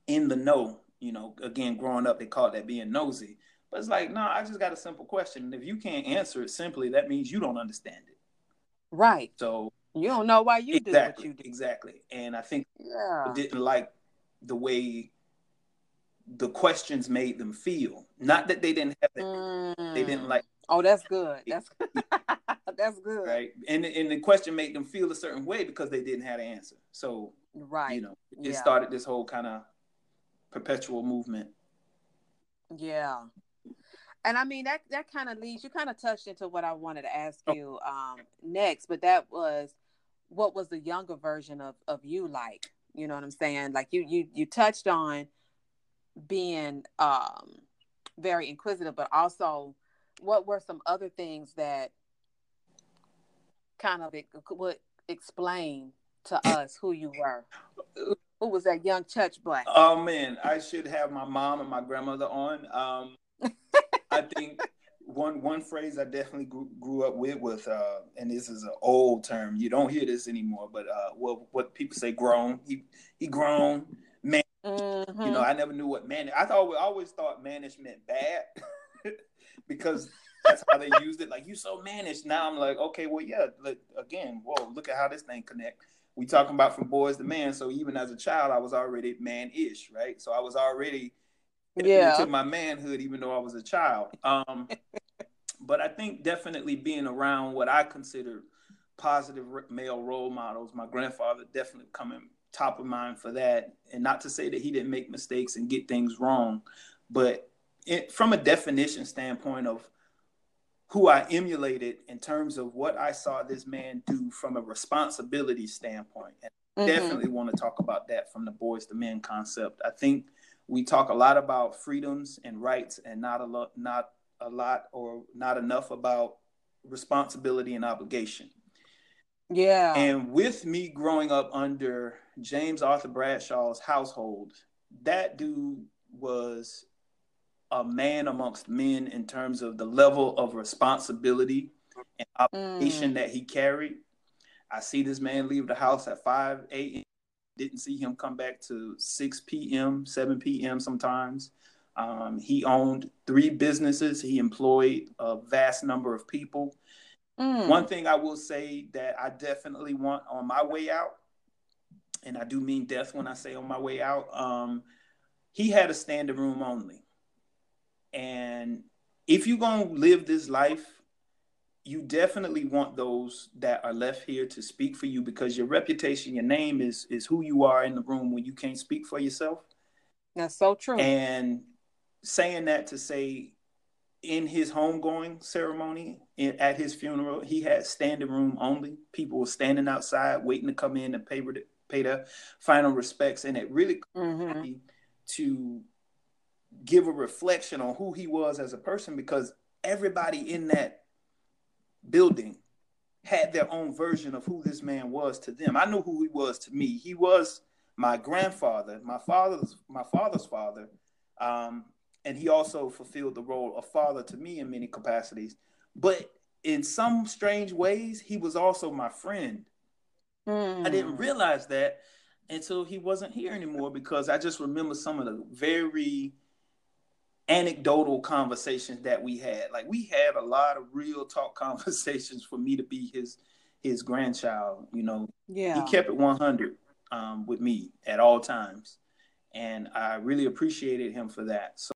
in the know. You know, again, growing up, they called that being nosy. But it's like, no, I just got a simple question. And if you can't answer it simply, that means you don't understand it. Right. So You don't know why you do what exactly, you do. exactly. And I think Yeah. people didn't like the way the questions made them feel. Not that they didn't have it, they didn't like Oh, that's good. That's that's good. right. And and the question made them feel a certain way because they didn't have an answer. So Right. you know, it Yeah. started this whole kind of perpetual movement. Yeah. And I mean that that kind of leads you kind of touched into what I wanted to ask you um next, but that was what was the younger version of of you like? You know what I'm saying? Like you you you touched on being um very inquisitive, but also what were some other things that kind of would explain to us who you were? Who was that young church black? Oh man, I should have my mom and my grandmother on. Um, I think one one phrase I definitely grew, grew up with was, uh, and this is an old term. You don't hear this anymore, but uh, what what people say, grown. He he grown. Mm-hmm. You know, I never knew what man. I thought I always thought mannish meant bad because that's how they used it. Like you so mannish. Now I'm like, okay, well, yeah. Look, again, whoa, look at how this thing connect. We talking about from boys to man. So even as a child, I was already man-ish, right? So I was already Yeah. into my manhood, even though I was a child. Um, but I think definitely being around what I consider positive male role models, my grandfather definitely coming top of mind for that. And not to say that he didn't make mistakes and get things wrong, but it, from a definition standpoint of who I emulated in terms of what I saw this man do from a responsibility standpoint. And I Mhm. definitely want to talk about that from the boys to men concept. I think we talk a lot about freedoms and rights and not a lot not a lot or not enough about responsibility and obligation. Yeah. And with me growing up under James Arthur Bradshaw's household, that dude was a man amongst men in terms of the level of responsibility and obligation Mm. that he carried. I see this man leave the house at 5 a.m. Didn't see him come back to 6 p.m., 7 p.m. sometimes. Um, he owned three businesses. He employed a vast number of people. Mm. One thing I will say that I definitely want on my way out, and I do mean death when I say on my way out, um, he had a standing room only. And if you're going to live this life, you definitely want those that are left here to speak for you because your reputation, your name is is who you are in the room when you can't speak for yourself. That's so true. And saying that to say, in his homegoing ceremony in, at his funeral, he had standing room only. People were standing outside waiting to come in and pay pay their final respects, and it really Mhm. me to give a reflection on who he was as a person because everybody in that building had their own version of who this man was to them. I knew who he was to me. He was my grandfather, my father's my father's father, um, and he also fulfilled the role of father to me in many capacities. But in some strange ways, he was also my friend. I didn't Mm. realize that until he wasn't here anymore because I just remember some of the very anecdotal conversations that we had. Like we had a lot of real talk conversations for me to be his his grandchild. You know, Yeah. he kept it 100 um, with me at all times, and I really appreciated him for that. So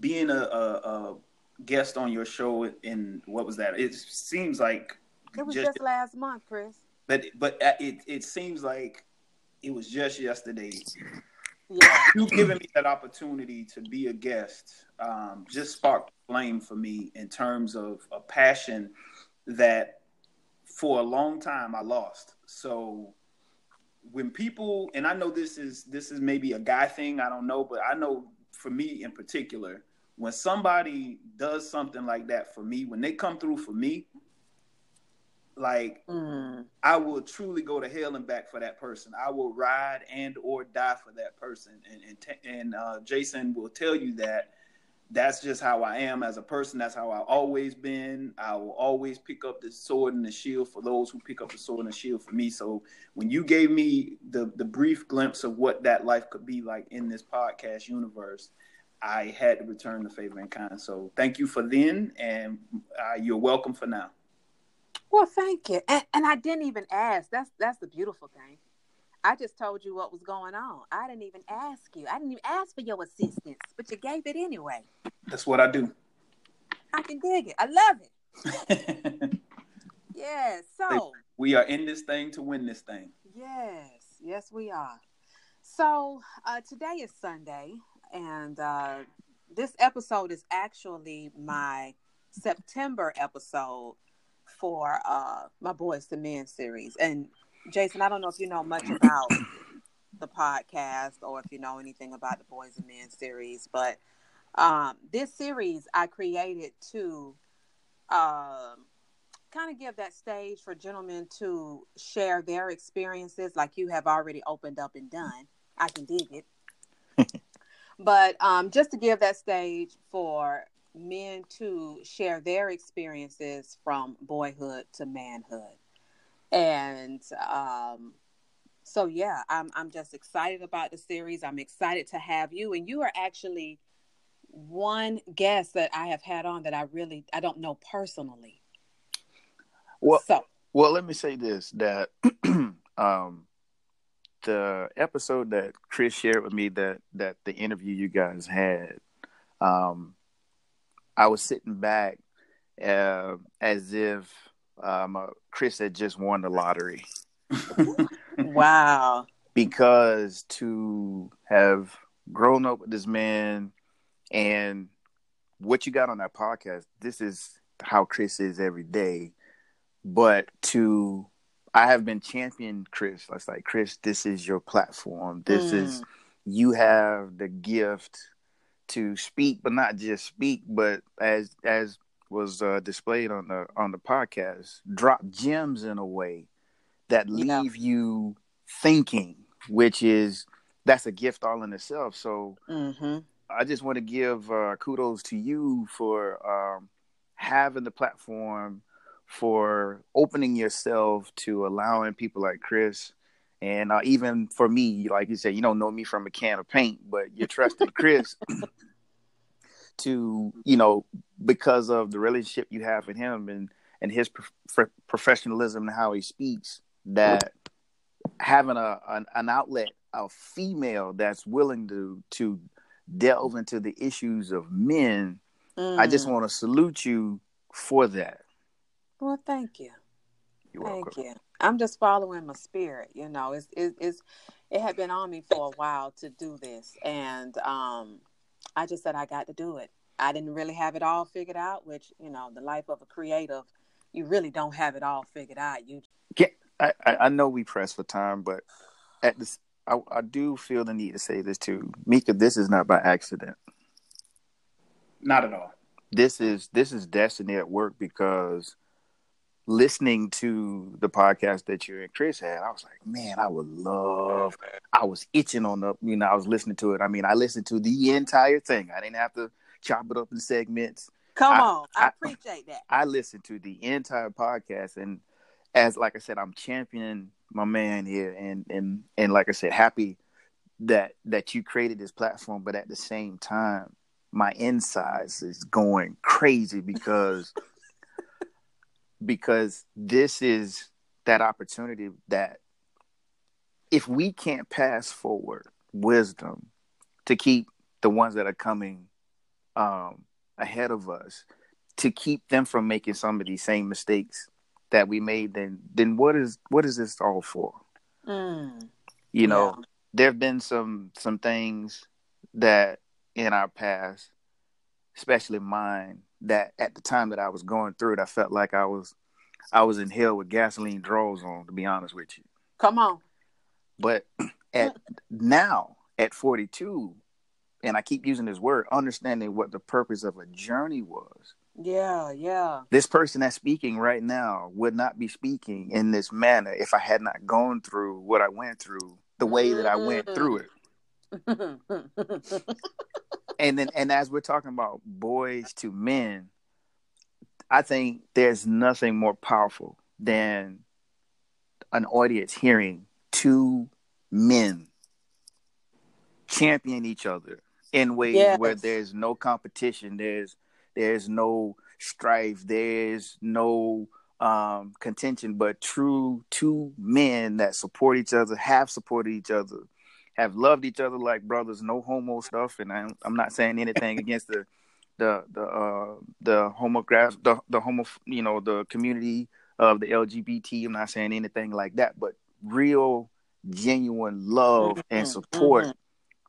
being a, a, a guest on your show in what was that? It seems like It was just just last month, Chris. but but uh, it it seems like it was just yesterday. Yeah. You giving me that opportunity to be a guest um, just sparked flame for me in terms of a passion that for a long time I lost. So when people and I know this is this is maybe a guy thing, I don't know, but I know for me in particular, when somebody does something like that for me, when they come through for me, like Mm. I will truly go to hell and back for that person. I will ride and or die for that person. And and, t- and uh, Jason will tell you that that's just how I am as a person. That's how I've always been. I will always pick up the sword and the shield for those who pick up the sword and the shield for me. So when you gave me the the brief glimpse of what that life could be like in this podcast universe, I had to return the favor in kind. So thank you for then, and uh, you're welcome for now. Well, thank you. And, and I didn't even ask. That's that's the beautiful thing. I just told you what was going on. I didn't even ask you. I didn't even ask for your assistance, but you gave it anyway. That's what I do. I can dig it. I love it. yeah. So We are in this thing to win this thing. yes, yes, we are. So uh, today is Sunday, and uh, this episode is actually my September episode for uh, my Boys to Men series. And Jason, I don't know if you know much about the podcast or if you know anything about the Boys and Men series, but um, this series I created to um, kind of give that stage for gentlemen to share their experiences, like you have already opened up and done. I can dig it. but um, just to give that stage for men to share their experiences from boyhood to manhood. And um, so, yeah, I'm, I'm just excited about the series. I'm excited to have you. And you are actually one guest that I have had on that I really I don't know personally. Well, So well, let me say this: that um, the episode that Chris shared with me that that the interview you guys had, um, I was sitting back uh, as if um, uh, Chris had just won the lottery. wow. because to have grown up with this man and what you got on that podcast, this is how Chris is every day. But to I have been champion Chris. I was like, Chris, this is your platform. This is you have the gift to speak, but not just speak, but as as was uh, displayed on the on the podcast, drop gems in a way that leave you thinking, which is that's a gift all in itself. So Mm-hmm. I just want to give uh, kudos to you for um, having the platform, for opening yourself to allowing people like Chris, and uh, even for me, like you said, you don't know me from a can of paint, but you trusted Chris to, you know, because of the relationship you have with him and and his prof- professionalism and how he speaks, that having a an, an outlet, a female that's willing to to delve into the issues of men, I just Mm. want to salute you for that. Well, thank you. You're Thank welcome. you. I'm just following my spirit. You know, it's it, it's it had been on me for a while to do this, and um, I just said I got to do it. I didn't really have it all figured out, which you know, the life of a creative, you really don't have it all figured out. You Get, I, I I know we press for time, but at this, I, I do feel the need to say this too, Mika. This is not by accident. Not at all. This is this is destiny at work because listening to the podcast that you and Chris had, I was like, man, I would love. I was itching on the, you know, I was listening to it. I mean, I listened to the entire thing. I didn't have to chop it up in segments. Come I- on. I, I- appreciate that. I listened to the entire podcast, and as like I said, I'm championing my man here, and and and like I said, happy that that you created this platform, but at the same time, my insides is going crazy because because this is that opportunity that if we can't pass forward wisdom to keep the ones that are coming um, ahead of us to keep them from making some of these same mistakes that we made then then what is what is this all for Mm. you know there have been some some things that in our past especially mine that at the time that i was going through it i felt like i was i was in hell with gasoline draws on to be honest with you Come on. but at now at 42 and i keep using this word understanding what the purpose of a journey was Yeah, yeah. this person that's speaking right now would not be speaking in this manner if I had not gone through what I went through the way that I went through it. And then and as we're talking about boys to men, I think there's nothing more powerful than an audience hearing two men champion each other in ways where there's no competition, there's there's no strife, there's no um contention, but true two men that support each other, have supported each other, have loved each other like brothers, no homo stuff. And I'm, I'm not saying anything against the the the uh the homograph the the homo you know the community of the LGBT. I'm not saying anything like that, but real genuine love and Mhm, support. mhm.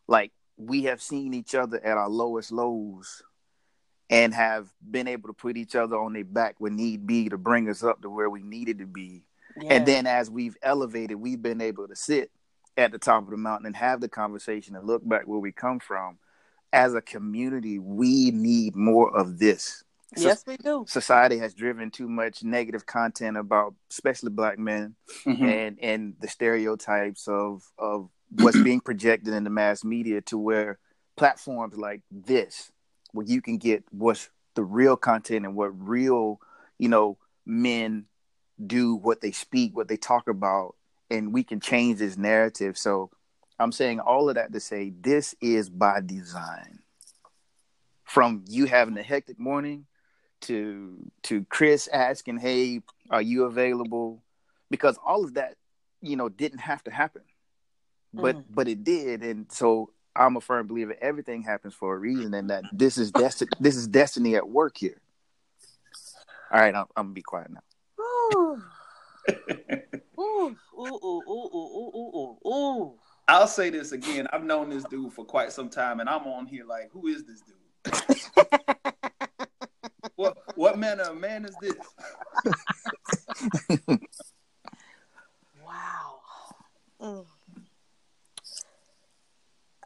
Like we have seen each other at our lowest lows and have been able to put each other on their back when need be to bring us up to where we needed to be. And then as we've elevated, we've been able to sit at the top of the mountain and have the conversation and look back where we come from. As a community, we need more of this. So- Yes, we do. Society has driven too much negative content about, especially black men, Mhm. and and the stereotypes of of what's being projected in the mass media to where platforms like this, where you can get what's the real content and what real, you know, men do, what they speak, what they talk about, and we can change this narrative. So I'm saying all of that to say this is by design. From you having a hectic morning to to Chris asking, "Hey, are you available?" Because all of that, you know, didn't have to happen, but Mhm. but it did, and so I'm a firm believer everything happens for a reason, and that this is destiny. this is destiny at work here. All right, I'm, I'm gonna be quiet now. Ooh. ooh, ooh, ooh, ooh, ooh, ooh. I'll say this again. I've known this dude for quite some time, and I'm on here like, who is this dude? what what manner of man is this? Wow. Mm.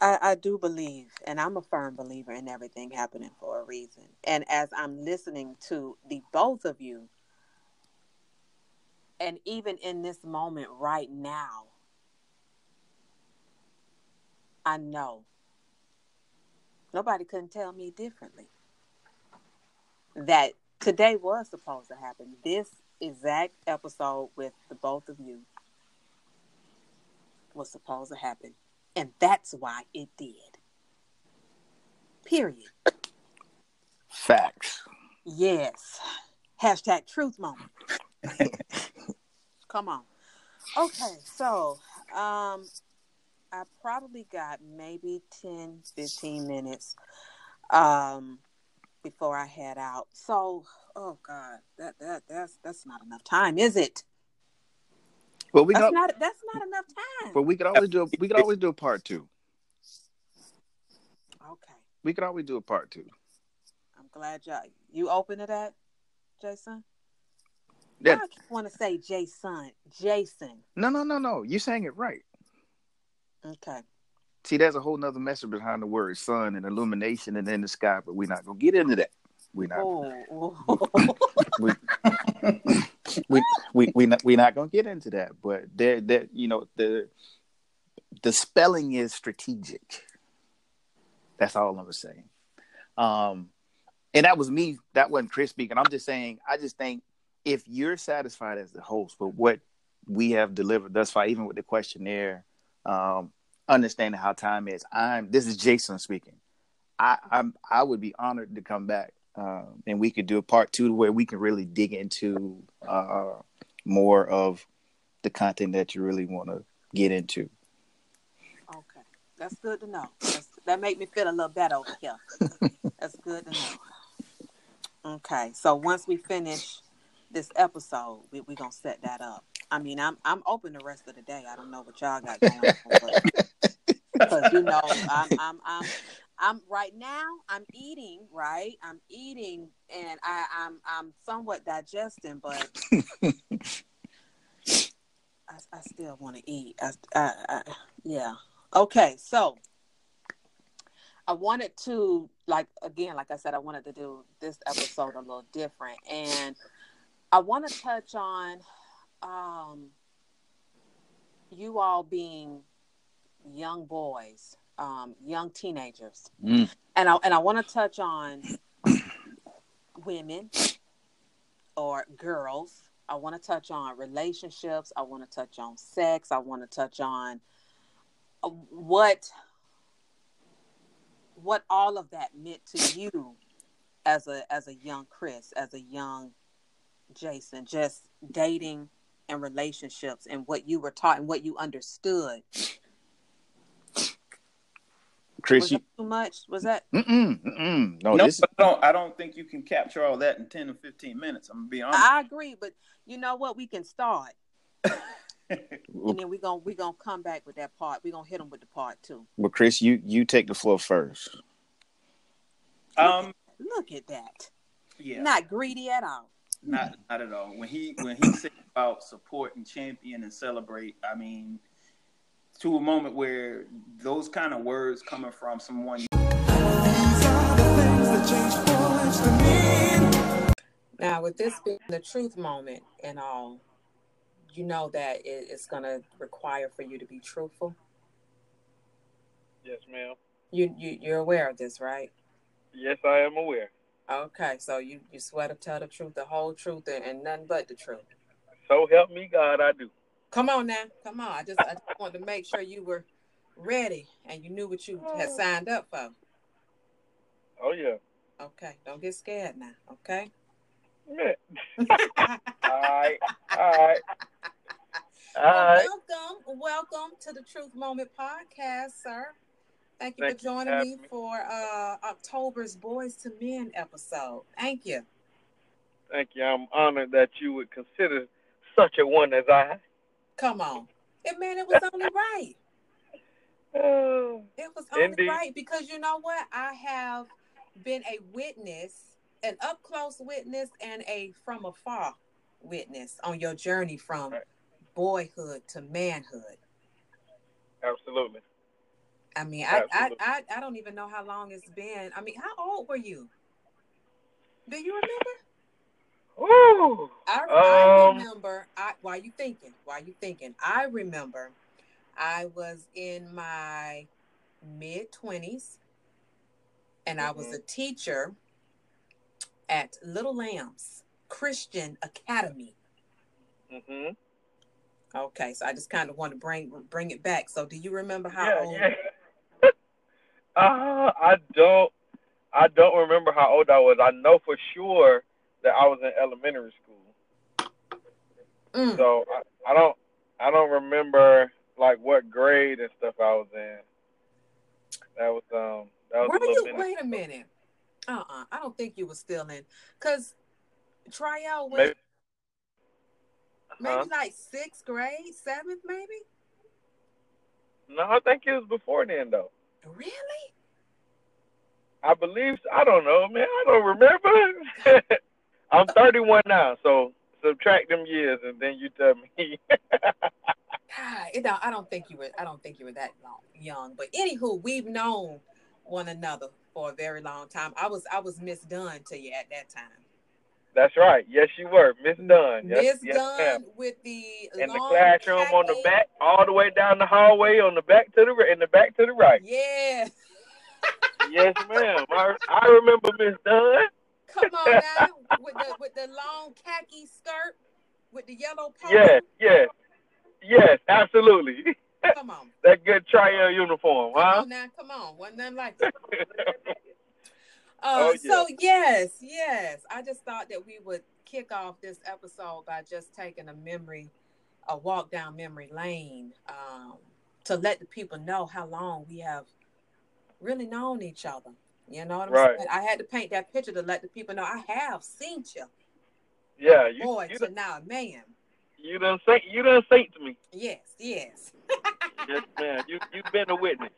I, I do believe, and I'm a firm believer in everything happening for a reason. And as I'm listening to the both of you, and even in this moment right now, I know nobody couldn't tell me differently that today was supposed to happen. This exact episode with the both of you was supposed to happen. And that's why it did. Period. Facts. Yes. Hashtag truth moment. Come on. Okay, so um I probably got maybe 10, 15 minutes um before I head out. So oh God, that that that's that's not enough time, is it? Well, we that's got, not that's not enough time. but we could always do a, we could always do a part two. Okay. We could always do a part two. I'm glad y'all you open to that, Jason. Yeah. I want to say Jason. Jason. No, no, no, no. You're saying it right. Okay. See, there's a whole nother message behind the word sun and illumination and in the sky, but we're not gonna get into that. We're not. Oh. We, we we we not, we're not gonna get into that, but there there you know the the spelling is strategic. That's all I'm saying. Um, and that was me. That wasn't Chris speaking. I'm just saying. I just think if you're satisfied as the host with what we have delivered thus far, even with the questionnaire, um, understanding how time is, I'm. This is Jason speaking. I I'm I would be honored to come back um, and we could do a part two where we can really dig into uh, more of the content that you really want to get into. Okay, that's good to know. That's, that make me feel a little better over here. that's good to know. Okay, so once we finish this episode, we we gonna set that up. I mean, I'm I'm open the rest of the day. I don't know what y'all got going on, because you know I'm I'm I'm I'm right now. I'm eating right. I'm eating, and I, I'm I'm somewhat digesting, but I, I still want to eat. I, I, I, yeah. Okay, so I wanted to like again, like I said, I wanted to do this episode a little different, and I want to touch on um, you all being young boys um, young teenagers, Mm. and I and I want to touch on women or girls. I want to touch on relationships. I want to touch on sex. I want to touch on uh, what what all of that meant to you as a as a young Chris, as a young Jason, just dating and relationships and what you were taught and what you understood Chris, was you, that too much? Was that? mm-mm, mm-mm. no, No, this I don't. I don't think you can capture all that in ten or fifteen minutes. I'm gonna be honest. I agree, but you know what? We can start, and then we're gonna we're gonna come back with that part. We're gonna hit them with the part two. well, Chris, you you take the floor first. Um, Look at that. yeah, Not greedy at all. Not not at all. When he when he said about support and champion and celebrate, I mean, to a moment where those kind of words coming from someone. Now, with this being the truth moment and all, you know that it's gonna require for you to be truthful. Yes, ma'am. You you you're aware of this, right? Yes, I am aware. Okay, so you you swear to tell the truth, the whole truth, and, and nothing but the truth. So help me God, I do. Come on now, come on. I just I just wanted to make sure you were ready and you knew what you had signed up for. Oh yeah. Okay, don't get scared now. Okay. All right. All right. All Well, right. welcome, welcome to the Truth Moment podcast, sir. Thank you Thank for joining having me me. for uh, October's Boys to Men episode. Thank you. Thank you. I'm honored that you would consider such a one as I. Come on, it man, it was only right. Uh, It was only Indeed. right because you know what? I have been a witness, an up close witness, and a from afar witness on your journey from boyhood to manhood. absolutely. I mean, I, I, I, I don't even know how long it's been. I mean, how old were you? Do you remember? Ooh. I, I Um, remember. I why you thinking? Why you thinking? I remember. I was in my mid twenties, and I was a teacher at Little Lambs Christian Academy. Mm-hmm. Okay, so I just kind of want to bring bring it back. So, do you remember how Yeah, old? yeah. Uh, I don't. I don't remember how old I was. I know for sure that I was in elementary school. Mm. So I, I don't. I don't remember like what grade and stuff I was in. That was um. That was Were a little you? Wait a minute. Uh uh I don't think you were still in. Cause tryout was Maybe- maybe Huh? like sixth grade, seventh, maybe. No, I think it was before then though. Really? I believe. I don't know, man. I don't remember. I'm 31 now, so subtract them years, and then you tell me. God, it don't, I don't think you were. I don't think you were that long, young. But anywho, we've known one another for a very long time. I was I was Miss Dunn to you at that time. That's right. Yes, you were, Miss Dunn. Yes, Miss yes, Dunn with the In the classroom on the back, all the way down the hallway, on the back to the in the back to the right. Yes. Yes, ma'am. I, I remember Miss Dunn. Come on now, with the with the long khaki skirt with the yellow polo. Yes, yes, yes, absolutely. Come on. that good trial uniform, huh? Come on now, come on. Wasn't nothing like that. Uh, Oh, yeah. So yes, yes. I just thought that we would kick off this episode by just taking a memory, a walk down memory lane, um, to let the people know how long we have really known each other. You know what I'm Right. saying? I had to paint that picture to let the people know I have seen you, Yeah, you boy, you to done, now man. you done saint you done saint to me. Yes, yes. Yes, ma'am. You you've been a witness.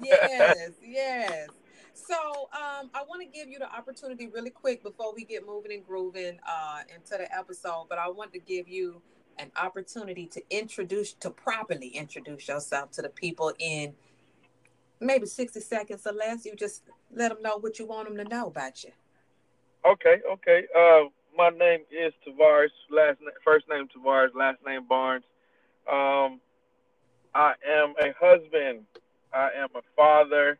yes, yes. So um, I want to give you the opportunity really quick before we get moving and grooving uh, into the episode, but I want to give you an opportunity to introduce, to properly introduce yourself to the people in maybe 60 seconds or less. You just let them know what you want them to know about you. Okay, okay. Uh, my name is Tavares. Last na- first name Tavares, last name Barnes. Um, I am a husband. I am a father.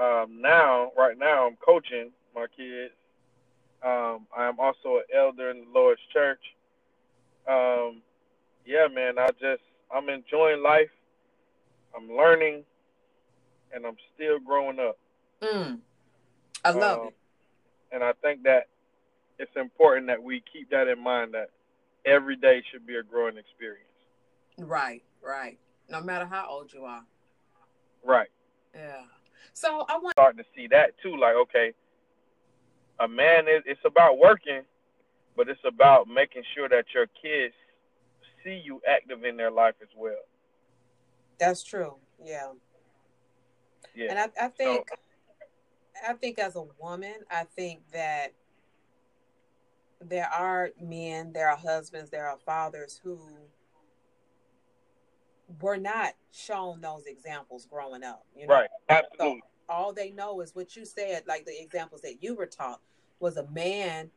Um, now, right now, I'm coaching my kids. Um, I am also an elder in the Lord's church. Um, yeah, man. I just I'm enjoying life. I'm learning, and I'm still growing up. Mm. I love Um, it. And I think that it's important that we keep that in mind that every day should be a growing experience. Right, right. No matter how old you are. Right. Yeah. So I want Starting to see that too. Like, okay, a man is it's about working, but it's about making sure that your kids see you active in their life as well. that's true. Yeah. Yeah. And I, I think I think as a woman, I think that there are men, there are husbands, there are fathers who were not shown those examples growing up. You know? Right. Absolutely. All they know is what you said, like the examples that you were taught was a man,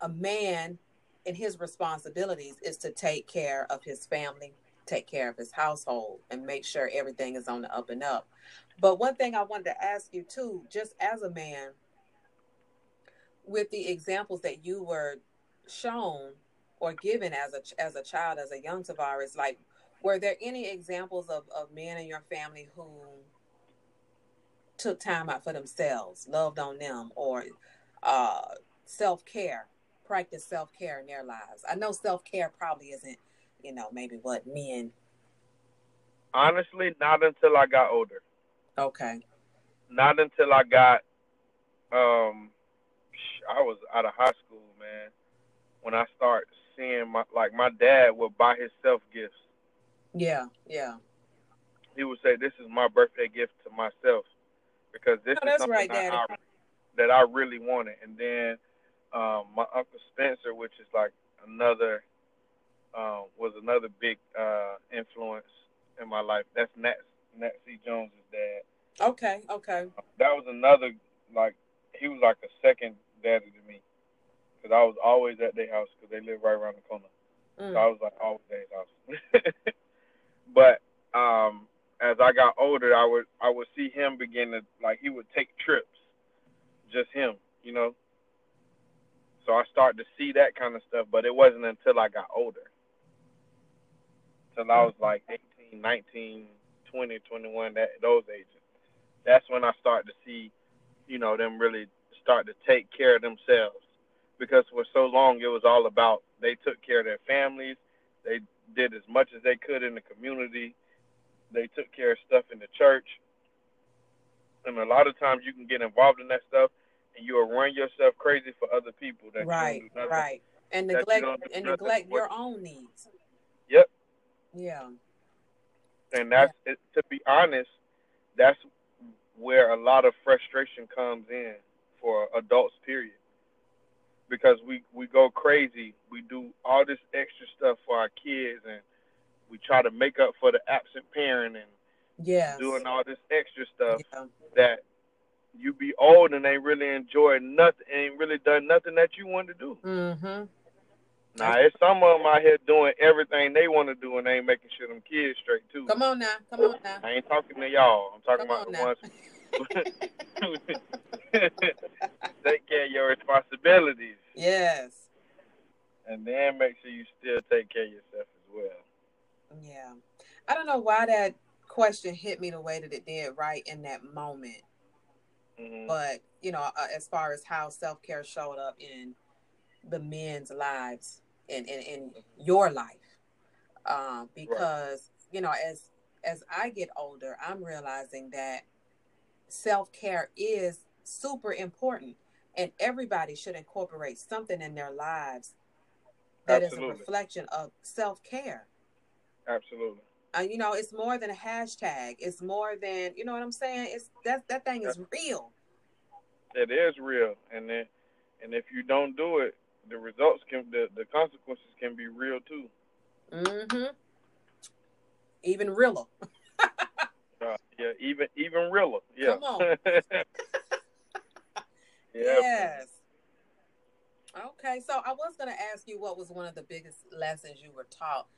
a man and his responsibilities is to take care of his family, take care of his household, and make sure everything is on the up and up. But one thing I wanted to ask you too, just as a man, with the examples that you were shown or given as a as a child, as a young Tavares, like were there any examples of, of men in your family who took time out for themselves, loved on them, or uh, self care, practice self care in their lives? I know self care probably isn't, you know, maybe what men. Honestly, not until I got older. Okay. Not until I got um I was out of high school, man. When I start seeing my like my dad would buy himself gifts. Yeah, yeah. He would say, "This is my birthday gift to myself because this Oh, is something right, that, I, that I really wanted." And then um, my uncle Spencer, which is like another um, was another big uh, influence in my life. That's Nat Nat C. Jones's dad. Okay, okay. That was another like he was like a second daddy to me because I was always at their house because they live right around the corner. Mm. So I was like always at his house. but um, as I got older, I would I would see him begin to like he would take trips, just him, you know. So I started to see that kind of stuff, but it wasn't until I got older, till I was like 18, 19, 20, 21, that those ages. That's when I started to see, you know, them really start to take care of themselves. Because for so long it was all about they took care of their families, they did as much as they could in the community, they took care of stuff in the church. And a lot of times you can get involved in that stuff and you'll run yourself crazy for other people that Right, you don't do nothing. right. And neglect and neglect your own needs. Yep. Yeah. And that's it, to be honest, that's where a lot of frustration comes in for adults. Period. Because we we go crazy, we do all this extra stuff for our kids, and we try to make up for the absent parent and Yes. doing all this extra stuff that you be old and ain't really enjoy nothing, ain't really done nothing that you want to do. Mm-hmm. Now, it's some of them out here doing everything they want to do and they ain't making sure them kids straight too. Come on now, come on now. I ain't talking to y'all. I'm talking Come about the ones who take care of your responsibilities Yes. and then make sure you still take care of yourself as well. Yeah. I don't know why that question hit me the way that it did right in that moment. Mhm. But, you know, uh, as far as how self care showed up in the men's lives and in, in, your life. Um, because, you know, as as I get older, I'm realizing that self care is super important and everybody should incorporate something in their lives that is a reflection of self care. Absolutely. Uh, you know, it's more than a hashtag. It's more than you know what I'm saying. It's that that thing is real. It is real, and then, and if you don't do it, the results can, the, the consequences can be real too. Mm-hmm. Even realer. Yeah, even even realer. Yeah. Come on. yeah. Yes. Okay, so I was going to ask you what was one of the biggest lessons you were taught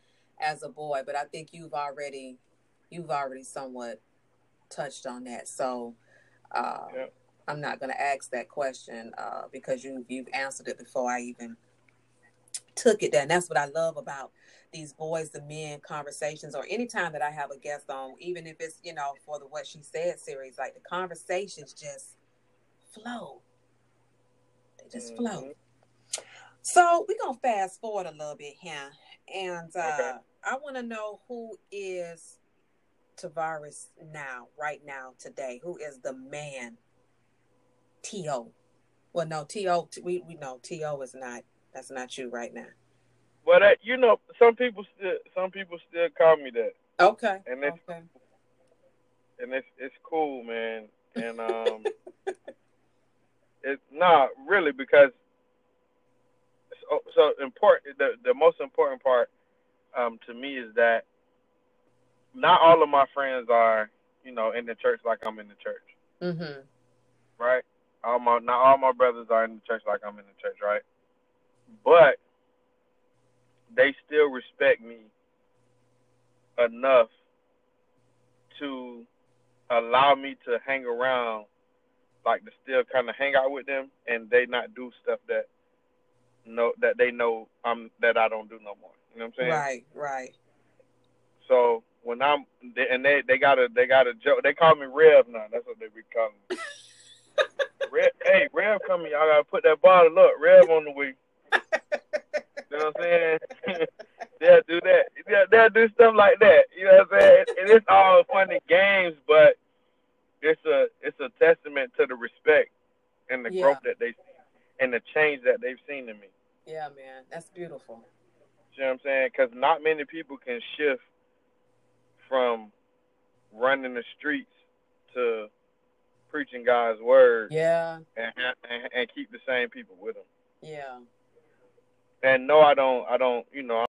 as a boy, but I think you've already you've already somewhat touched on that. So uh, Yeah. I'm not going to ask that question uh, because you you've answered it before I even took it there. And that's what I love about these boys the men conversations or anytime that I have a guest on, even if it's, you know, for the What She Said series, like the conversations just flow. They just flow. So we're gonna fast forward a little bit here. And uh I wanna know who is Tavares now, right now, today. Who is the man? T.O. Well no, T.O. we we know T.O. is not that's not you right now. But uh, you know, some people still some people still call me that, Okay. and it's Okay. and it's it's cool, man. And um, it's not really because so, so important. The the most important part um to me is that not all of my friends are you know in the church like I'm in the church, Mm-hmm. right? All my not all my brothers are in the church like I'm in the church, right? But they still respect me enough to allow me to hang around, like to still kind of hang out with them, and they not do stuff that know that they know I'm that I don't do no more. You know what I'm saying? Right, right. So when I'm they, and they they got a they got a joke. They call me Rev now. That's what they be calling me. Rev, hey Rev, coming. Y'all gotta put that bottle up. Rev on the way. You know what I'm saying? they'll do that. They'll, they'll do stuff like that. You know what I'm saying? And it's all fun and games, but it's a it's a testament to the respect and the Yeah. growth that they and the change that they've seen in me. Yeah, man. That's beautiful. You know what I'm saying? Because not many people can shift from running the streets to preaching God's word Yeah, and, and and keep the same people with them. yeah. And no, I don't. I don't. You know.